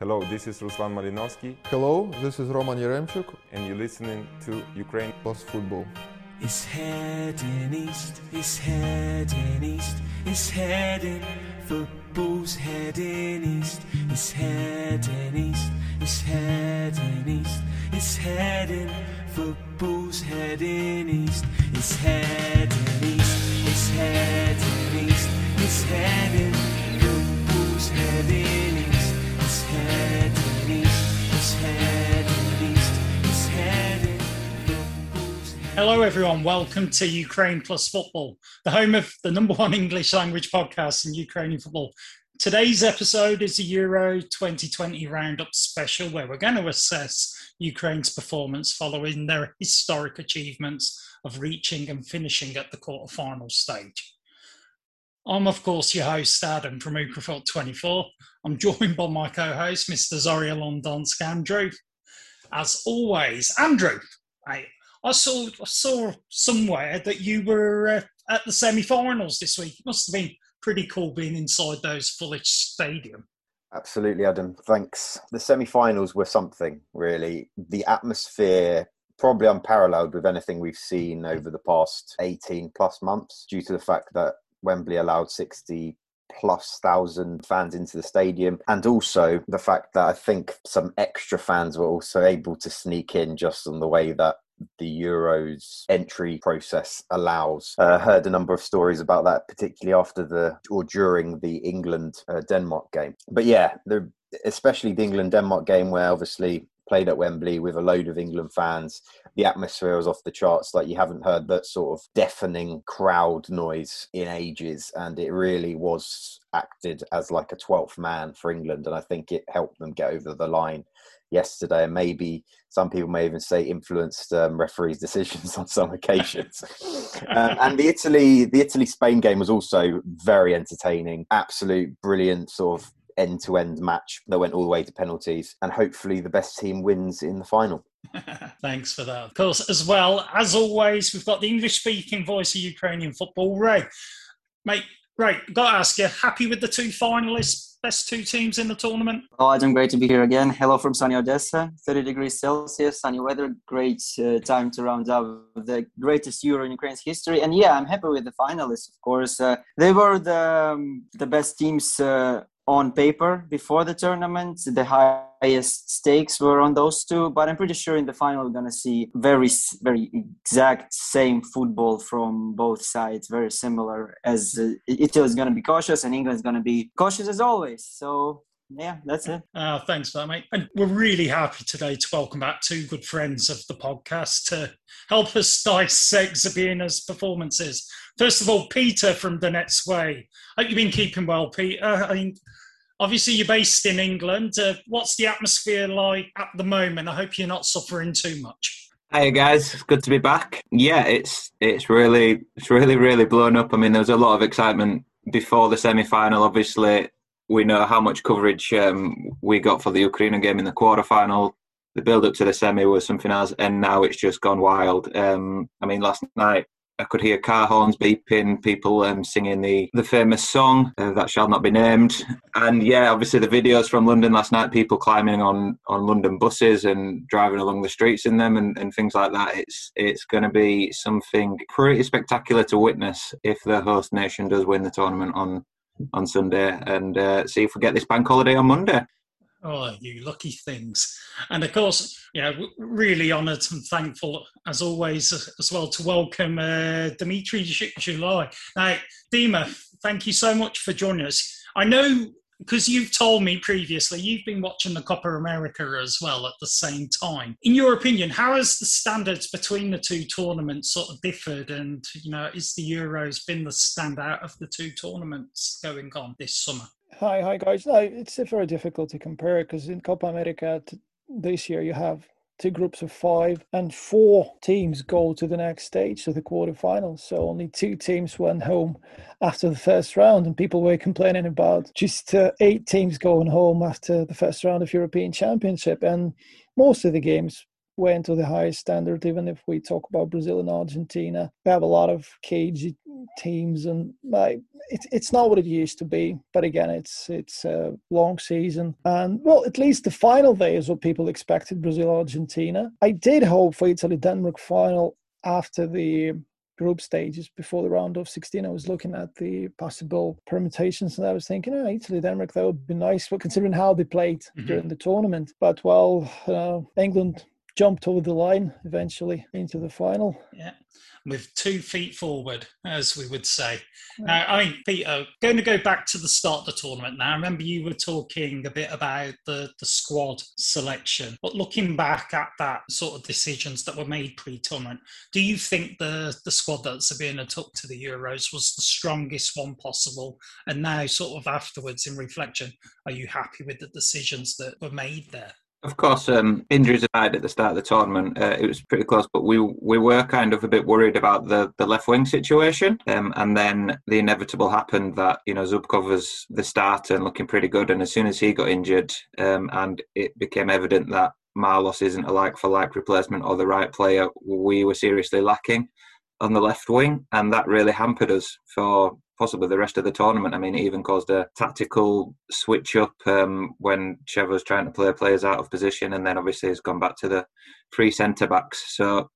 Hello, this is Ruslan Malinovsky, Hello, this is Roman Yaremchuk, and you're listening to Ukraine plus football. It's heading east, it's heading east, it's heading, football's heading east, it's heading east, it's heading east, it's heading, football's heading east, it's heading east, it's heading east, it's heading, football's heading east, Hello, everyone. Welcome to Ukraine Plus Football, the home of the number one English language podcast in Ukrainian football. Today's episode is a Euro 2020 Roundup special where we're going to assess Ukraine's performance following their historic achievements of reaching and finishing at the quarterfinal stage. I'm, of course, your host, Adam from Ukrafort 24. I'm joined by my co host, Mr. Zoria Londonsk, Andrew. As always, Andrew, mate, I saw I saw somewhere that you were uh, at the semi-finals this week. It must have been pretty cool being inside those Fullich Stadium. Absolutely, Adam. Thanks. The semi-finals were something really. The atmosphere probably unparalleled with anything we've seen over the past 18 plus months due to the fact that Wembley allowed 60 plus thousand fans into the stadium and also the fact that I think some extra fans were also able to sneak in just on the way that the Euros entry process allows. I uh, heard a number of stories about that, particularly after the or during the England uh, Denmark game. But yeah, the, especially the England Denmark game, where obviously played at Wembley with a load of England fans. The atmosphere was off the charts. Like you haven't heard that sort of deafening crowd noise in ages. And it really was acted as like a 12th man for England. And I think it helped them get over the line yesterday. And maybe some people may even say influenced um, referees' decisions on some occasions. um, and the Italy, the Italy Spain game was also very entertaining. Absolute brilliant sort of end to end match that went all the way to penalties. And hopefully the best team wins in the final. Thanks for that. Of course, as well, as always, we've got the English speaking voice of Ukrainian football, Ray. Mate, Ray, got to ask you, happy with the two finalists, best two teams in the tournament? Oh, Adam, great to be here again. Hello from sunny Odessa, 30 degrees Celsius, sunny weather. Great uh, time to round up the greatest Euro in Ukraine's history. And yeah, I'm happy with the finalists, of course. Uh, they were the, um, the best teams uh, on paper before the tournament. The highest stakes were on those two, but I'm pretty sure in the final we're gonna see very, very exact same football from both sides, very similar. As uh, Italy is gonna be cautious and England is gonna be cautious as always. So yeah, that's it. Uh, thanks for that, mate. And we're really happy today to welcome back two good friends of the podcast to help us dissect Zbirna's performances. First of all, Peter from the Nets Way. Hope you've been keeping well, Peter. I mean, obviously you're based in England. Uh, what's the atmosphere like at the moment? I hope you're not suffering too much. Hey guys, it's good to be back. Yeah, it's it's really it's really really blown up. I mean, there was a lot of excitement before the semi final. Obviously, we know how much coverage um, we got for the Ukraine game in the quarterfinal. The build up to the semi was something else, and now it's just gone wild. Um, I mean, last night I could hear car horns beeping, people um, singing the, the famous song uh, that shall not be named, and yeah, obviously the videos from London last night, people climbing on, on London buses and driving along the streets in them and, and things like that. It's it's going to be something pretty spectacular to witness if the host nation does win the tournament on on Sunday, and uh, see if we get this bank holiday on Monday. Oh, you lucky things. And of course, yeah, really honoured and thankful, as always, as well, to welcome uh, Dimitri July. Now, Dima, thank you so much for joining us. I know because you've told me previously you've been watching the Copa America as well at the same time. In your opinion, how has the standards between the two tournaments sort of differed? And, you know, is the Euros been the standout of the two tournaments going on this summer? Hi, hi guys. No, it's very difficult to compare because in Copa America this year you have two groups of five and four teams go to the next stage, so the quarterfinals. So only two teams went home after the first round, and people were complaining about just uh, eight teams going home after the first round of European Championship. And most of the games went to the highest standard. Even if we talk about Brazil and Argentina, we have a lot of cagey teams, and like it's it's not what it used to be. But again, it's it's a long season, and well, at least the final day is what people expected: Brazil Argentina. I did hope for Italy Denmark final after the group stages before the round of 16 i was looking at the possible permutations and i was thinking oh italy denmark that would be nice considering how they played mm-hmm. during the tournament but well uh, england jumped over the line eventually into the final yeah with two feet forward, as we would say. Now, I mean, Peter, going to go back to the start of the tournament now. I remember you were talking a bit about the, the squad selection, but looking back at that sort of decisions that were made pre tournament, do you think the, the squad that Zbirna took to the Euros was the strongest one possible? And now, sort of afterwards, in reflection, are you happy with the decisions that were made there? Of course, um, injuries aside at the start of the tournament, uh, it was pretty close, but we we were kind of a bit worried about the, the left wing situation. Um, and then the inevitable happened that, you know, Zubkov was the starter and looking pretty good. And as soon as he got injured um, and it became evident that Marlos isn't a like for like replacement or the right player, we were seriously lacking on the left wing. And that really hampered us for possibly the rest of the tournament. I mean, it even caused a tactical switch up um, when Sheva was trying to play players out of position, and then obviously has gone back to the three centre backs. So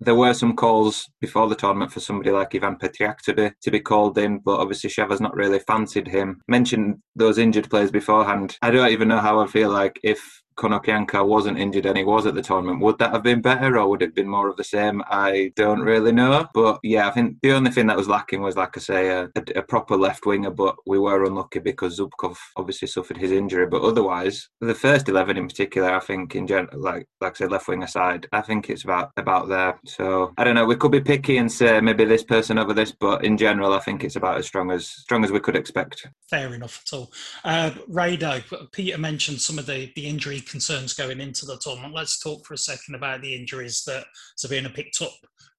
there were some calls before the tournament for somebody like Ivan Petriak to be to be called in, but obviously Sheva's not really fancied him. Mentioned those injured players beforehand. I don't even know how I feel like if Konoplyanka wasn't injured and he was at the tournament, would that have been better or would it have been more of the same? I don't really know. But yeah, I think the only thing that was lacking was, like I say, a, a, a proper left winger, but we were unlucky because Zubkov obviously suffered his injury. But otherwise, the first 11 in particular, I think, in general, like, like I said, left wing aside, I think it's about, about there. So I don't know, we could be picky and say maybe this person over this, but in general, I think it's about as strong as strong as we could expect. Fair enough at all. Uh, Rado, Peter mentioned some of the, the injury concerns going into the tournament. Let's talk for a second about the injuries that Zbirna picked up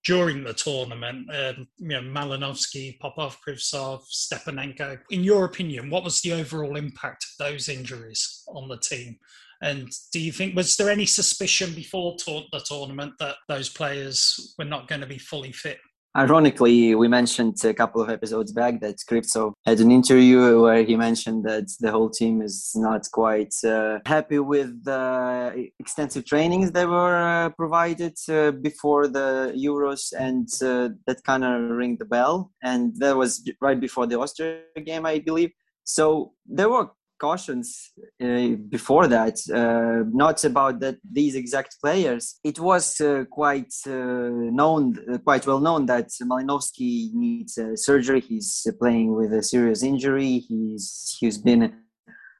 during the tournament. Um, you know, Malinovsky, Popov, Krivtsov, Stepanenko. In your opinion, what was the overall impact of those injuries on the team? And do you think was there any suspicion before the tournament that those players were not going to be fully fit? Ironically, we mentioned a couple of episodes back that Krivtsov had an interview where he mentioned that the whole team is not quite uh, happy with the extensive trainings that were uh, provided uh, before the Euros, and uh, that kind of rang the bell. And that was right before the Austria game, I believe. So there were cautions uh, before that, uh, not about that these exact players. It was uh, quite uh, known, uh, quite well known that Malinovsky needs surgery. He's playing with a serious injury. He's he's been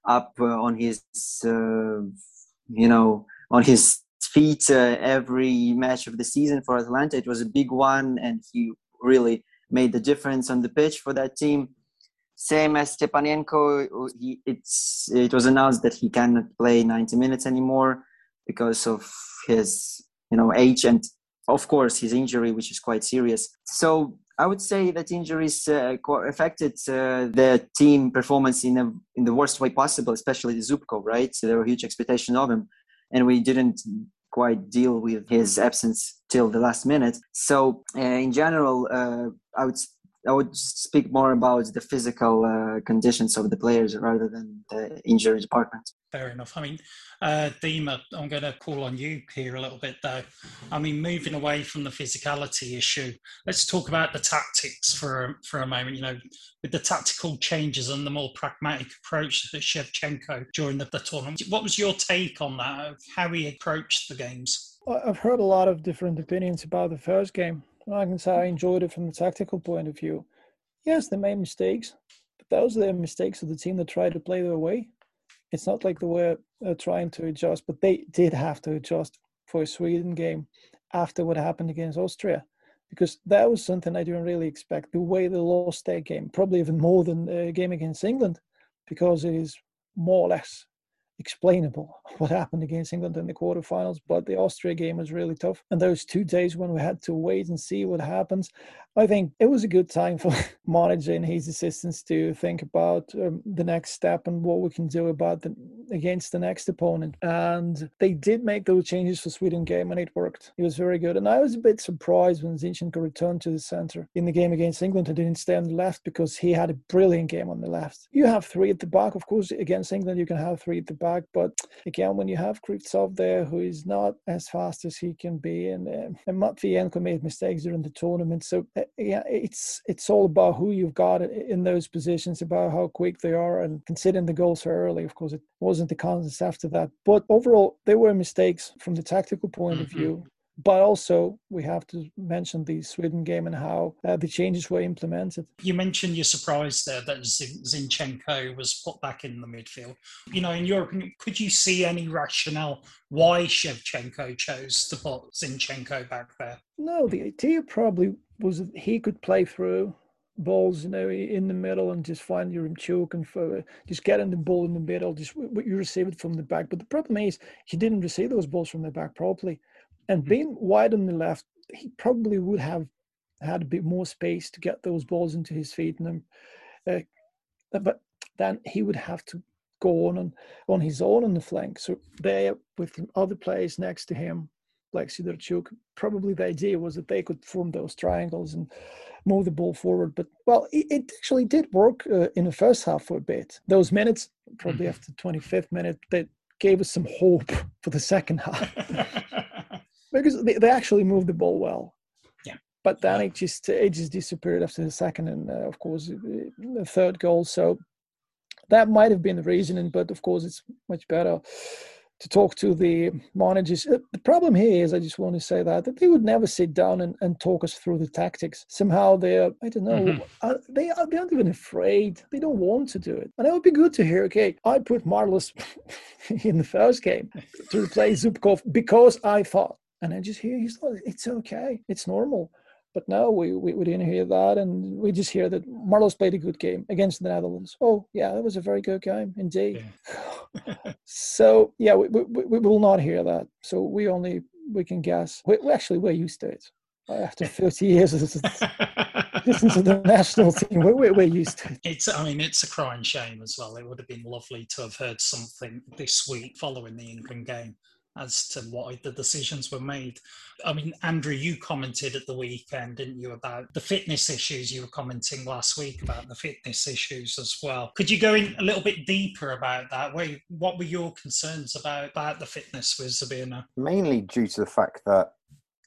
up on his, you know, on his feet every match of the season for Atalanta. It was a big one, and he really made the difference on the pitch for that team same as Stepanenko, he, it's it was announced that he cannot play 90 minutes anymore because of his you know age and of course his injury, which is quite serious. So I would say that injuries uh, affected uh, the team performance in a, in the worst way possible, especially Zubkov, right? So there were huge expectations of him, and we didn't quite deal with his absence till the last minute. So uh, in general, uh, I would I would speak more about the physical uh, conditions of the players rather than the injury department. Fair enough. I mean, uh, Dima, I'm going to call on you here a little bit, though. I mean, moving away from the physicality issue, let's talk about the tactics for for a moment. You know, with the tactical changes and the more pragmatic approach to Shevchenko during the, the tournament. What was your take on that? How he approached the games? I've heard a lot of different opinions about the first game. I can say I enjoyed it from the tactical point of view. Yes, they made mistakes, but those are the mistakes of the team that tried to play their way. It's not like they were uh, trying to adjust, but they did have to adjust for a Sweden game after what happened against Austria, because that was something I didn't really expect. The way they lost their game, probably even more than a game against England, because it is more or less explainable what happened against England in the quarterfinals. But the Austria game was really tough. And those two days when we had to wait and see what happens, I think it was a good time for manager and his assistants to think about um, the next step and what we can do about the against the next opponent. And they did make those changes for Sweden game, and it worked. It was very good. And I was a bit surprised when Zinchenko returned to the center in the game against England and didn't stay on the left because he had a brilliant game on the left. You have three at the back, of course. Against England, you can have three at the back, but again, when you have Krivtsov there, who is not as fast as he can be, and uh, and Matvienko made mistakes during the tournament, so uh, yeah, it's it's all about who you've got in those positions, about how quick they are, and considering the goals so early. Of course, it wasn't the contest after that, but overall, there were mistakes from the tactical point mm-hmm. of view. But also, we have to mention the Sweden game and how uh, the changes were implemented. You mentioned your surprise there that Zinchenko was put back in the midfield. You know, in your opinion, could you see any rationale why Shevchenko chose to put Zinchenko back there? No, the idea probably was that he could play through balls, you know, in the middle and just find Yaremchuk and for, just getting the ball in the middle, just you receive it from the back. But the problem is he didn't receive those balls from the back properly. And hmm. being wide on the left, he probably would have had a bit more space to get those balls into his feet. And uh, but then he would have to go on, on on his own on the flank. So there, with other players next to him, like Sidorchuk, probably the idea was that they could form those triangles and move the ball forward. But well, it, it actually did work uh, in the first half for a bit. Those minutes, probably mm-hmm. after 25th minute, that gave us some hope for the second half because they, they actually moved the ball well. Yeah. But then it just it just disappeared after the second and uh, of course the third goal. So that might have been the reasoning, but of course it's much better to talk to the managers. Uh, the problem here is, I just want to say that, that they would never sit down and, and talk us through the tactics. Somehow they're, I don't know, mm-hmm. uh, they, are, they aren't even afraid. They don't want to do it. And it would be good to hear, okay, I put Marlos in the first game to replace Zubkov because I thought. And I just hear he's like, it's okay, it's normal. But now we, we, we, didn't hear that, and we just hear that Marlos played a good game against the Netherlands. Oh, yeah, that was a very good game indeed. Yeah. so yeah, we, we, we, will not hear that. So we only we can guess. We, we actually we're used to it after 30 years of listen to the national team. We're, we're, used to it. It's, I mean, it's a crying shame as well. It would have been lovely to have heard something this week following the England game as to why the decisions were made. I mean, Andrew, you commented at the weekend, didn't you, about the fitness issues? You were commenting last week about the fitness issues as well. Could you go in a little bit deeper about that? What were your concerns about, about the fitness with Zbirna? Mainly due to the fact that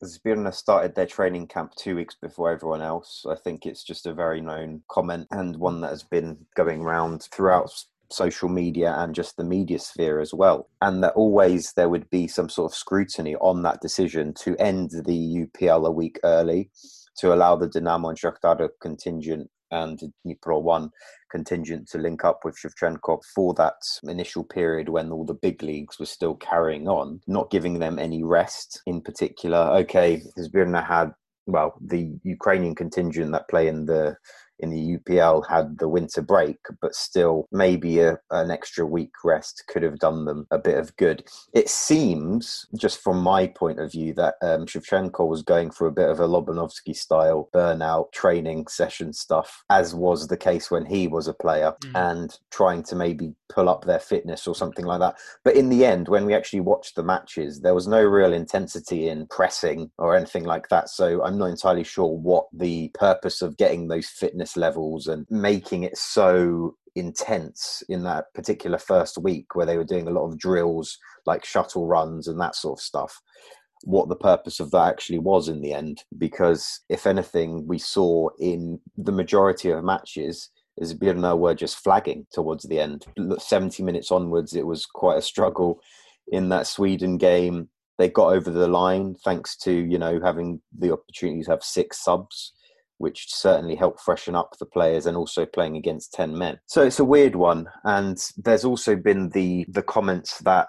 Zbirna started their training camp two weeks before everyone else. I think it's just a very known comment and one that has been going around throughout social media and just the media sphere as well. And that always there would be some sort of scrutiny on that decision to end the UPL a week early to allow the Dinamo and Shakhtar contingent and Dnipro 1 contingent to link up with Shevchenko for that initial period when all the big leagues were still carrying on, not giving them any rest in particular. Okay, Zbirna had, well, the Ukrainian contingent that play in the in the UPL had the winter break, but still maybe a, an extra week rest could have done them a bit of good. It seems, just from my point of view, that um, Shevchenko was going for a bit of a Lobanovsky style burnout training session stuff, as was the case when he was a player, mm. and trying to maybe pull up their fitness or something like that. But in the end, when we actually watched the matches, there was no real intensity in pressing or anything like that. So I'm not entirely sure what the purpose of getting those fitness levels and making it so intense in that particular first week where they were doing a lot of drills like shuttle runs and that sort of stuff what the purpose of that actually was in the end because if anything we saw in the majority of matches Zbirna were just flagging towards the end. 70 minutes onwards, it was quite a struggle in that Sweden game. They got over the line thanks to, you know, having the opportunity to have six subs, which certainly helped freshen up the players and also playing against 10 men. So it's a weird one. And there's also been the the comments that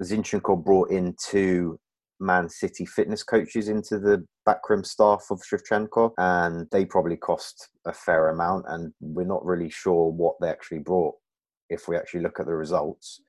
Zinchenko brought in two Man City fitness coaches into the backroom staff of Shevchenko, and they probably cost a fair amount. And we're not really sure what they actually brought if we actually look at the results.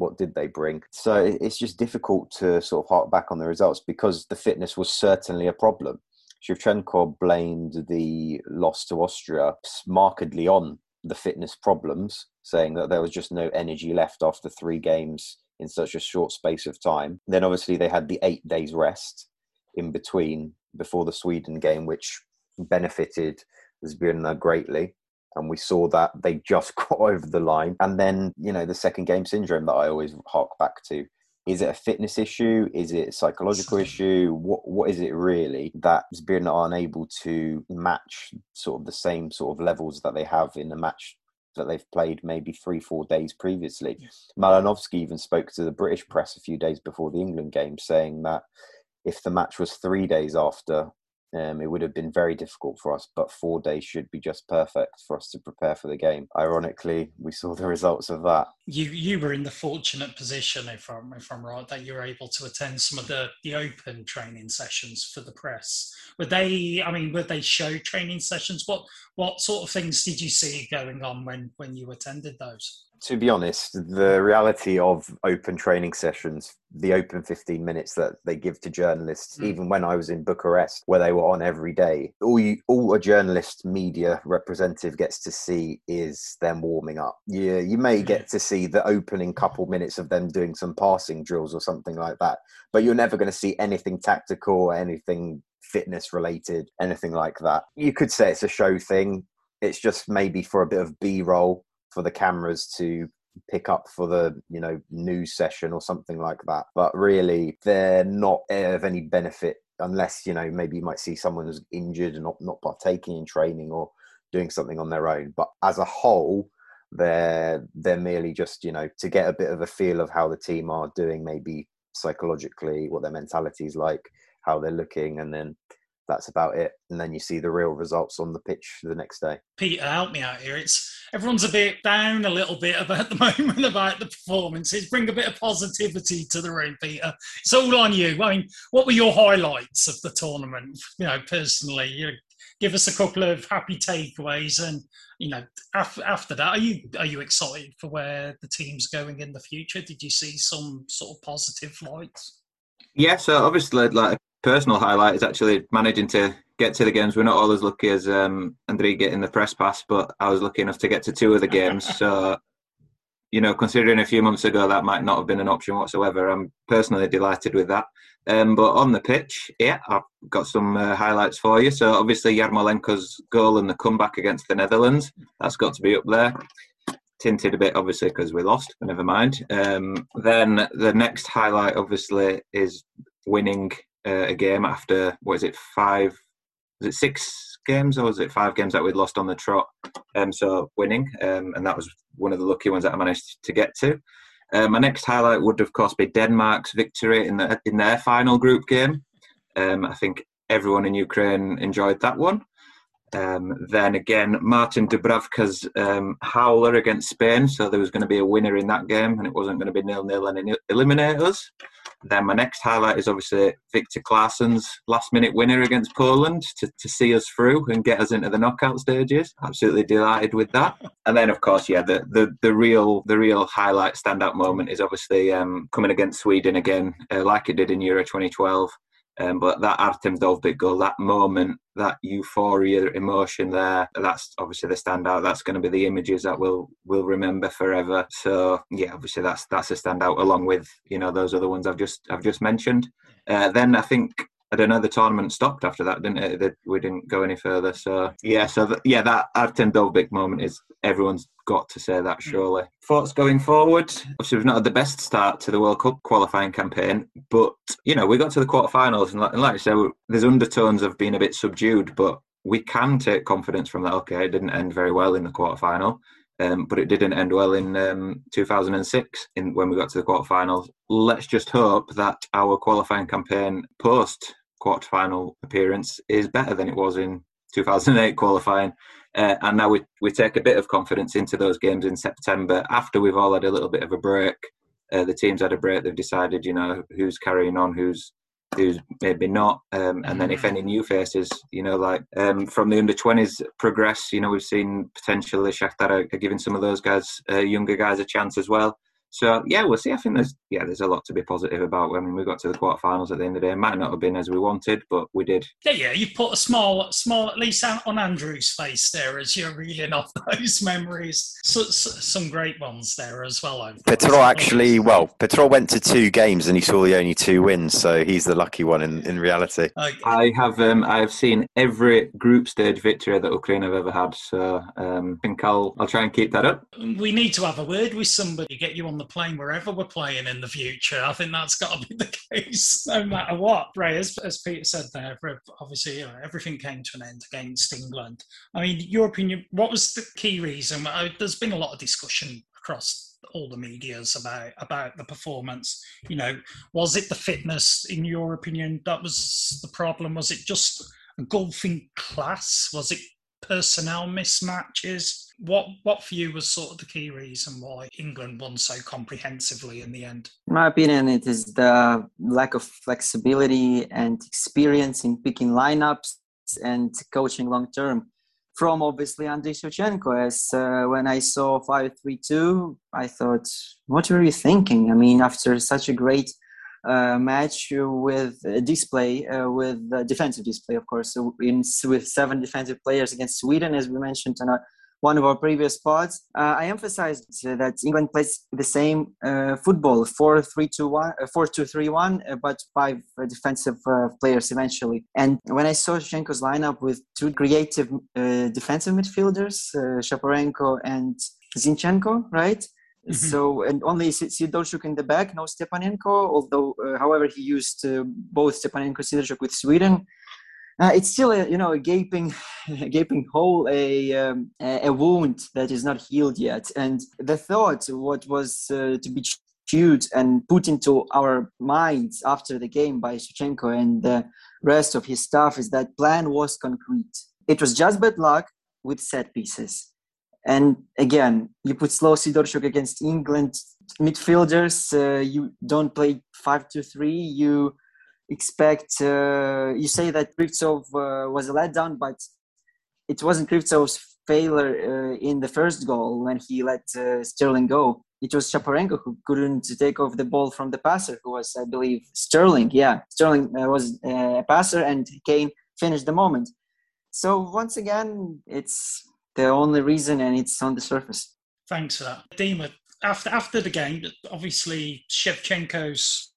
what did they bring? So it's just difficult to sort of hark back on the results because the fitness was certainly a problem. Shevchenko blamed the loss to Austria markedly on the fitness problems, saying that there was just no energy left after three games in such a short space of time. Then obviously they had the eight days rest in between before the Sweden game, which benefited Zbirna greatly. And we saw that they just got over the line. And then, you know, the second game syndrome that I always hark back to. Is it a fitness issue? Is it a psychological issue? What what is it really that Zbirna aren't to match sort of the same sort of levels that they have in the match that they've played maybe three, four days previously. Malinovsky even spoke to the British press a few days before the England game, saying that if the match was three days after um, it would have been very difficult for us, but four days should be just perfect for us to prepare for the game. Ironically, we saw the results of that. You you were in the fortunate position, if I'm if I'm right, that you were able to attend some of the the open training sessions for the press. Were they? I mean, were they show training sessions? What what sort of things did you see going on when when you attended those? To be honest, the reality of open training sessions, the open 15 minutes that they give to journalists, mm. even when I was in Bucharest, where they were on every day, all, you, all a journalist media representative gets to see is them warming up. Yeah, you may get to see the opening couple minutes of them doing some passing drills or something like that, but you're never going to see anything tactical or anything fitness related, anything like that. You could say it's a show thing. It's just maybe for a bit of B roll for the cameras to pick up for the you know news session or something like that but really they're not of any benefit unless you know maybe you might see someone who's injured and not, not partaking in training or doing something on their own but as a whole they're they're merely just you know to get a bit of a feel of how the team are doing maybe psychologically what their mentality is like how they're looking and then that's about it. And then you see the real results on the pitch the next day. Peter, help me out here. It's everyone's a bit down a little bit about the moment about the performances. Bring a bit of positivity to the room, Peter. It's all on you. I mean, what were your highlights of the tournament? You know, personally, you give us a couple of happy takeaways, and you know, after, after that, are you are you excited for where the team's going in the future? Did you see some sort of positive lights? Yeah, so obviously, like a personal highlight is actually managing to get to the games. We're not all as lucky as um, Andre getting the press pass, but I was lucky enough to get to two of the games. So, you know, considering a few months ago that might not have been an option whatsoever, I'm personally delighted with that. Um, but on the pitch, yeah, I've got some uh, highlights for you. So obviously Yarmolenko's goal and the comeback against the Netherlands, that's got to be up there. Tinted a bit, obviously, because we lost, but never mind. Um, then the next highlight, obviously, is winning uh, a game after what is it five? Was it six games or was it five games that we'd lost on the trot? Um, so winning, um, and that was one of the lucky ones that I managed to get to. Um, my next highlight would, of course, be Denmark's victory in the in their final group game. Um, I think everyone in Ukraine enjoyed that one. Um, then again, Martin Dubravka's um, howler against Spain. So there was going to be a winner in that game, and it wasn't going to be nil nil and eliminate us. Then my next highlight is obviously Viktor Claesson's last minute winner against Poland to, to see us through and get us into the knockout stages. Absolutely delighted with that. And then of course, yeah, the the, the real the real highlight standout moment is obviously um, coming against Sweden again, uh, like it did in Euro 2012. Um, but that Artem Dovbyk goal, that moment, that euphoria, emotion there, that's obviously the standout. That's going to be the images that we'll we'll remember forever. So yeah, obviously that's that's a standout along with you know those other ones I've just I've just mentioned. Uh, then I think I don't know. The tournament stopped after that, didn't it? We didn't go any further. So yeah, so the, yeah, that Artem Dovbyk moment is everyone's got to say that surely. Thoughts going forward? Obviously, we've not had the best start to the World Cup qualifying campaign, but you know we got to the quarterfinals, and like, and like I said, there's undertones of being a bit subdued, but we can take confidence from that. Okay, it didn't end very well in the quarterfinal. Um, but it didn't end well in um, 2006 in, when we got to the quarterfinals. Let's just hope that our qualifying campaign post quarterfinal appearance is better than it was in 2008 qualifying. Uh, and now we, we take a bit of confidence into those games in September after we've all had a little bit of a break. Uh, the teams had a break. They've decided, you know, who's carrying on, who's who's maybe not, um, and then if any new faces, you know, like um, from the under twenties progress, you know, we've seen potentially Shakhtar are, are giving some of those guys, uh, younger guys, a chance as well. So yeah, we'll see. I think there's yeah, there's a lot to be positive about. I mean, we got to the quarterfinals at the end of the day. It might not have been as we wanted, but we did. Yeah, yeah. You put a small, small at least on Andrew's face there as you're reeling off those memories. So, so, some great ones there as well. I've- Petro actually, well, Petro went to two games and he saw the only two wins, so he's the lucky one in, in reality. Uh, I have um, I have seen every group stage victory that Ukraine have ever had. So um, I think I'll I'll try and keep that up. we need to have a word with somebody, get you on the plane wherever we're playing in the future. I think that's got to be the case, no matter what. Ray, as, as Peter said there, obviously you know, everything came to an end against England. I mean, your opinion, what was the key reason? There's been a lot of discussion across all the medias about about the performance. You know, was it the fitness, in your opinion, that was the problem? Was it just a golfing class? Was it personnel mismatches? What what for you was sort of the key reason why England won so comprehensively in the end? In my opinion, it is the lack of flexibility and experience in picking lineups and coaching long term. From obviously Andriy Shevchenko, as uh, when I saw five three two, I thought, what were you thinking? I mean, after such a great uh, match with a display, uh, with a defensive display, of course, so in, with seven defensive players against Sweden, as we mentioned in our one of our previous pods, uh, I emphasized that England plays the same uh, football 4 3 2 1, uh, 4 2 3 1, uh, but five defensive players eventually. And when I saw Shevchenko's lineup with two creative defensive midfielders, Shaparenko and Zinchenko, right? Mm-hmm. So, and only Sidorchuk in the back, no Stepanenko, although, however, he used both Stepanenko and Sidorchuk with Sweden. Uh, it's still a you know a gaping a gaping hole a um, a wound that is not healed yet. And the thought what was uh, to be chewed and put into our minds after the game by Shevchenko and the rest of his staff is that plan was concrete. It was just bad luck with set pieces and again you put slow Sidorchuk against England midfielders uh, you don't play 5 to 3 you expect. Uh, you say that Krivtsov uh, was a letdown, but it wasn't Krivtsov's failure uh, in the first goal when he let uh, Sterling go. It was Shaparenko who couldn't take off the ball from the passer, who was, I believe, Sterling. Yeah, Sterling uh, was a passer, and Kane finished the moment. So once again, it's the only reason, and it's on the surface. Thanks for that, Dima. After after the game, obviously Shevchenko's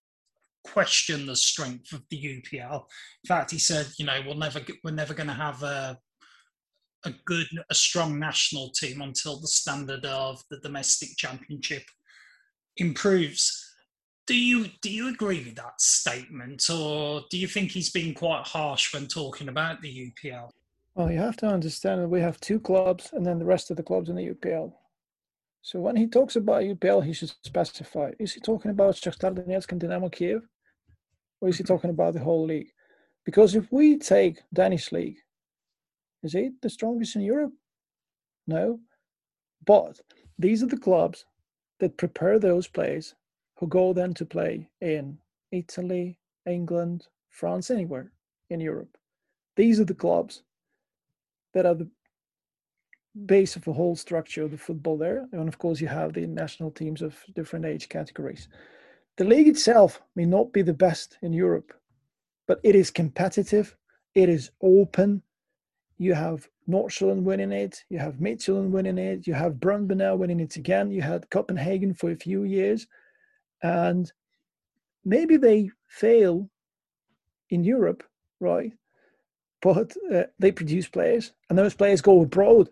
question the strength of the UPL. In fact, he said, you know, we'll never we're never going to have a a good a strong national team until the standard of the domestic championship improves. Do you do you agree with that statement, or do you think he's been quite harsh when talking about the UPL? Well, you have to understand that we have two clubs, and then the rest of the clubs in the UPL. So when he talks about UPL, he should specify: is he talking about Shakhtar Donetsk and Dynamo Kiev, or is he talking about the whole league? Because if we take Danish league, is it the strongest in Europe? No. But these are the clubs that prepare those players who go then to play in Italy, England, France, anywhere in Europe. These are the clubs that are the base of the whole structure of the football there. And of course, you have the national teams of different age categories. The league itself may not be the best in Europe, but it is competitive, it is open. You have Nordsjælland winning it, you have Midtjylland winning it, you have Brøndby now winning it again, you had Copenhagen for a few years, and maybe they fail in Europe, right? But uh, they produce players, and those players go abroad.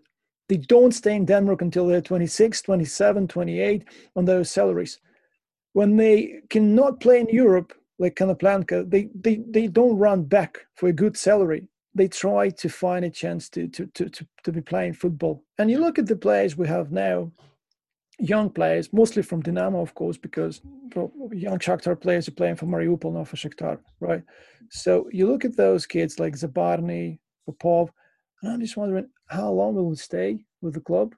They don't stay in Denmark until they're 26, 27, 28 on those salaries when they cannot play in Europe, like Konoplyanka, they, they, they don't run back for a good salary. They try to find a chance to, to, to, to, to be playing football. And you look at the players we have now, young players, mostly from Dynamo, of course, because young Shakhtar players are playing for Mariupol, not for Shakhtar, right? So you look at those kids like Zabarny, Popov, and I'm just wondering how long will they stay with the club?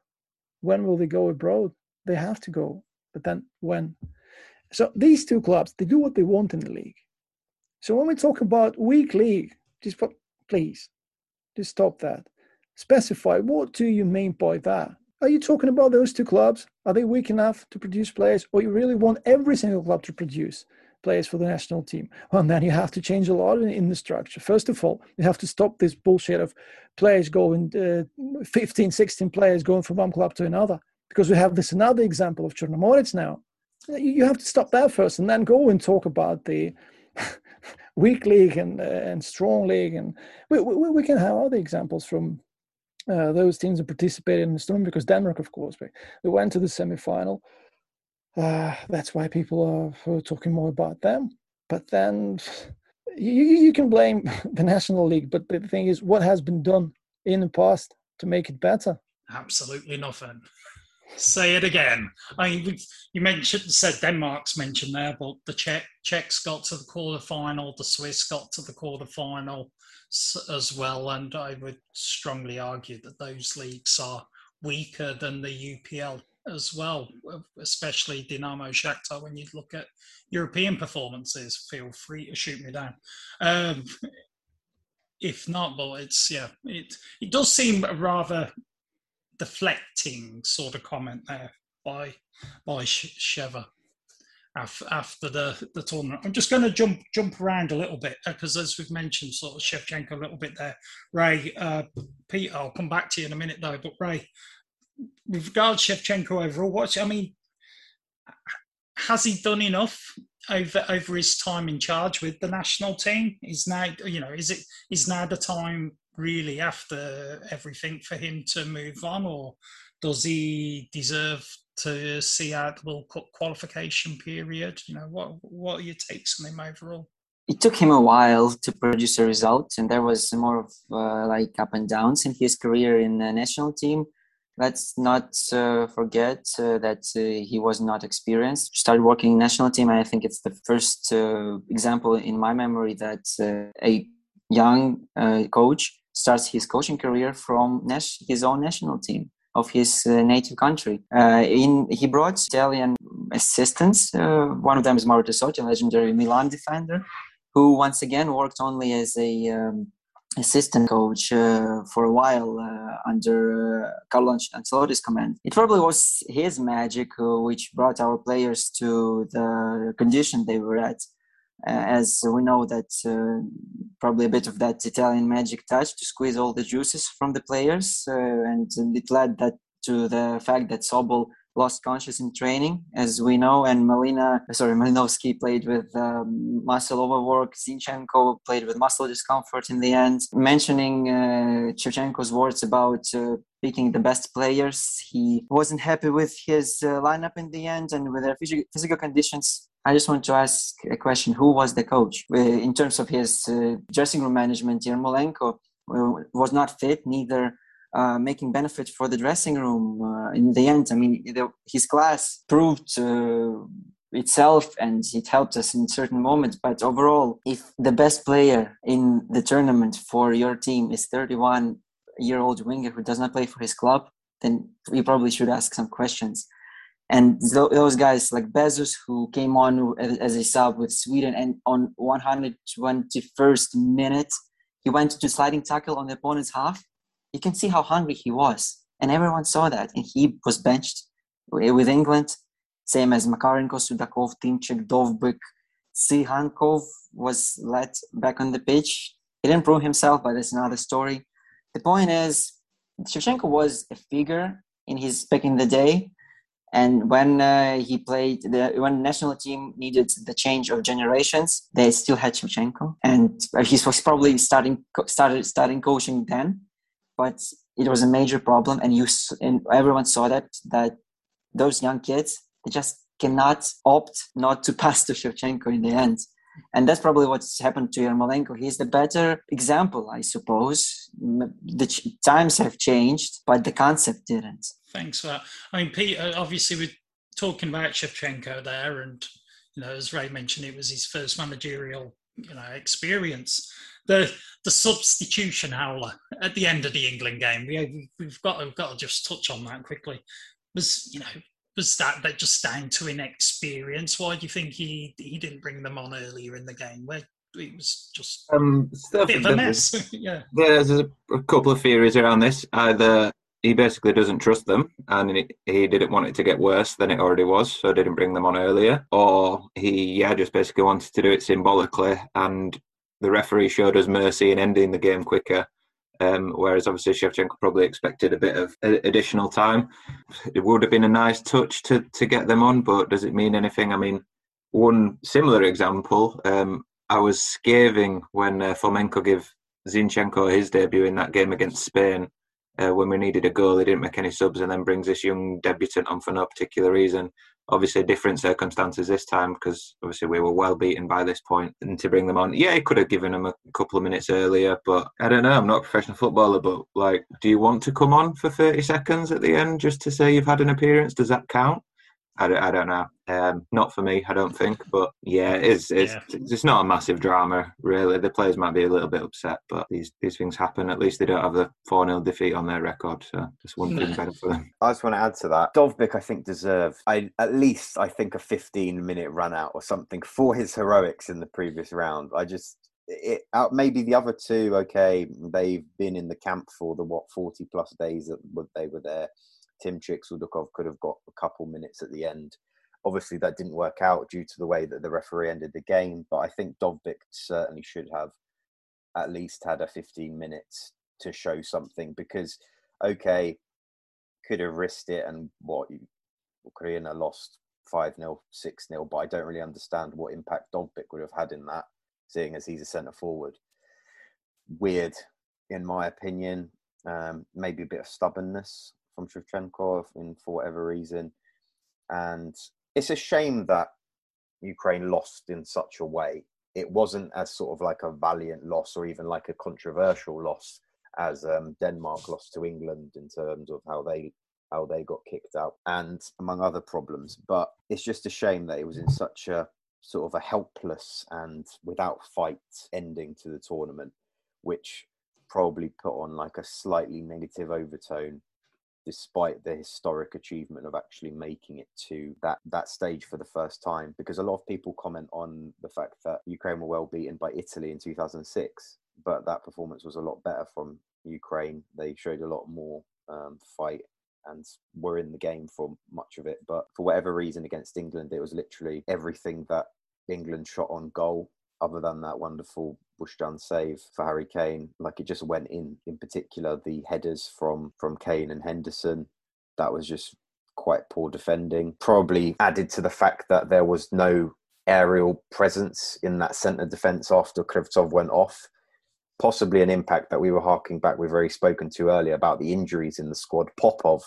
When will they go abroad? They have to go, but then when? So these two clubs, they do what they want in the league. So when we talk about weak league, just put, please, just stop that. Specify what do you mean by that? are you talking about those two clubs? Are they weak enough to produce players, or you really want every single club to produce players for the national team? Well, then you have to change a lot in, in the structure. First of all, you have to stop this bullshit of players going, uh, 15, 16 players going from one club to another, because we have this another example of Chernomorets now. You, have to stop that first, and then go and talk about the weak league and uh, and strong league, and we, we, we can have other examples from uh, those teams that participated in the storm because Denmark, of course, they went to the semi-final. Uh, that's why people are talking more about them. But then you, you can blame the National League, but the thing is, what has been done in the past to make it better? Absolutely nothing. Say it again. I mean, you mentioned said Denmark's mentioned there, but the Czech Czechs got to the quarter final, the Swiss got to the quarter final as well, and I would strongly argue that those leagues are weaker than the UPL as well, especially Dinamo Shakhtar. When you look at European performances, feel free to shoot me down. Um, if not, well, it's yeah, it it does seem a rather deflecting sort of comment there by by Sheva after the, the tournament. I'm just going to jump jump around a little bit because, as we've mentioned, sort of Shevchenko a little bit there. Ray, uh, Pete, I'll come back to you in a minute though. But Ray, with regards to Shevchenko overall, what I mean, has he done enough over over his time in charge with the national team? Is now you know is it is now the time really after everything for him to move on, or does he deserve to see out the World Cup qualification period? You know, what what are your takes on him overall? It took him a while to produce a result, and there was more of uh, like up and downs in his career in the national team. Let's not uh, forget uh, that uh, he was not experienced. Started working in national team, and I think it's the first uh, example in my memory that uh, a young coach starts his coaching career from nas- his own national team of his uh, native country. Uh, in he brought Italian assistants. Uh, one of them is Mauro Tassotti, legendary Milan defender, who once again worked only as a um, assistant coach uh, for a while uh, under uh, Carlo Ancelotti's command. It probably was his magic which brought our players to the condition they were at. as we know that probably a bit of that Italian magic touch to squeeze all the juices from the players, uh, and it led that to the fact that Sobol lost conscious in training, as we know, and Malina, sorry, Malinovsky played with um, muscle overwork. Zinchenko played with muscle discomfort in the end. Mentioning uh, words about uh, picking the best players, he wasn't happy with his uh, lineup in the end, and with their phys- physical conditions. I just want to ask a question: Who was the coach uh, in terms of his uh, dressing room management? Yarmolenko uh, was not fit, neither uh, making benefit for the dressing room uh, in the end. I mean, the, his class proved uh, itself and it helped us in certain moments. But overall, if the best player in the tournament for your team is 31 year old winger who does not play for his club, then we probably should ask some questions. And those guys like Bezos, who came on as a sub with Sweden, and on 121st minute, he went to sliding tackle on the opponent's half you can see how hungry he was. And everyone saw that. And he was benched with England, same as Makarenko, Sudakov, Tymchyk, Dovbyk. Tsygankov was let back on the pitch. He didn't prove himself, but that's another story. The point is, Shevchenko was a figure in his back in the day. And when uh, he played, the when national team needed the change of generations, they still had Shevchenko, and he was probably starting started starting coaching then but it was a major problem and you and everyone saw that that those young kids they just cannot opt not to pass to Shevchenko in the end and that's probably what's happened to Yarmolenko. He's the better example, I suppose. The ch- times have changed, but the concept didn't. Thanks for that. I mean, Pete, uh, obviously we're talking about Shevchenko there, and you know, as Ray mentioned, it was his first managerial you know experience the the substitution howler at the end of the England game. We, we've got we've got to just touch on that quickly. Was you know was that that just down to inexperience? Why do you think he he didn't bring them on earlier in the game? Where it was just um, a bit of a mess. yeah, there's a, a, couple of theories around this. Either he basically doesn't trust them and he, he didn't want it to get worse than it already was, so didn't bring them on earlier. Or he, yeah, just basically wanted to do it symbolically and the referee showed us mercy in ending the game quicker. Um, whereas obviously Shevchenko probably expected a bit of additional time. It would have been a nice touch to, to get them on, but does it mean anything? I mean, one similar example, um, I was scathing when uh, Fomenko gave Zinchenko his debut in that game against Spain uh, when we needed a goal, he didn't make any subs, and then brings this young debutant on for no particular reason. Obviously, different circumstances this time because obviously we were well beaten by this point, and to bring them on, yeah, he could have given them a couple of minutes earlier, but I don't know. I'm not a professional footballer, but like, do you want to come on for 30 seconds at the end just to say you've had an appearance? Does that count? I don't, I don't know. Um, not for me, I don't think. But yeah, it's it's, yeah. it's not a massive drama, really. The players might be a little bit upset, but these these things happen. At least they don't have the 4 0 defeat on their record. So just one thing better for them. I just want to add to that. Dovbyk, I think, deserved I, at least, I think, a 15 minute run out or something for his heroics in the previous round. I just. It, out maybe the other two okay they've been in the camp for the what 40 plus days that they were there Tymchyk, Sudakov could have got a couple minutes at the end. Obviously, that didn't work out due to the way that the referee ended the game. But I think Dovbyk certainly should have at least had a 15 minutes to show something because, okay, could have risked it and what Ukraine lost 5 0, 6 0, but I don't really understand what impact Dovbyk would have had in that, seeing as he's a centre forward. Weird, in my opinion. Um, maybe a bit of stubbornness from Shevchenko in, for whatever reason. And it's a shame that Ukraine lost in such a way. It wasn't as sort of like a valiant loss or even like a controversial loss as um, Denmark lost to England in terms of how they how they got kicked out and among other problems. But it's just a shame that it was in such a sort of a helpless and without fight ending to the tournament, which probably put on like a slightly negative overtone despite the historic achievement of actually making it to that that stage for the first time because a lot of people comment on the fact that Ukraine were well beaten by Italy in 2006 but that performance was a lot better from Ukraine. They showed a lot more um, fight and were in the game for much of it but for whatever reason against England it was literally everything that England shot on goal. Other than that wonderful Bushchan save for Harry Kane. Like it just went in. In particular, the headers from from Kane and Henderson. That was just quite poor defending. Probably added to the fact that there was no aerial presence in that centre defence after Krivtsov went off. Possibly an impact that we were harking back. We've already spoken to earlier about the injuries in the squad. Popov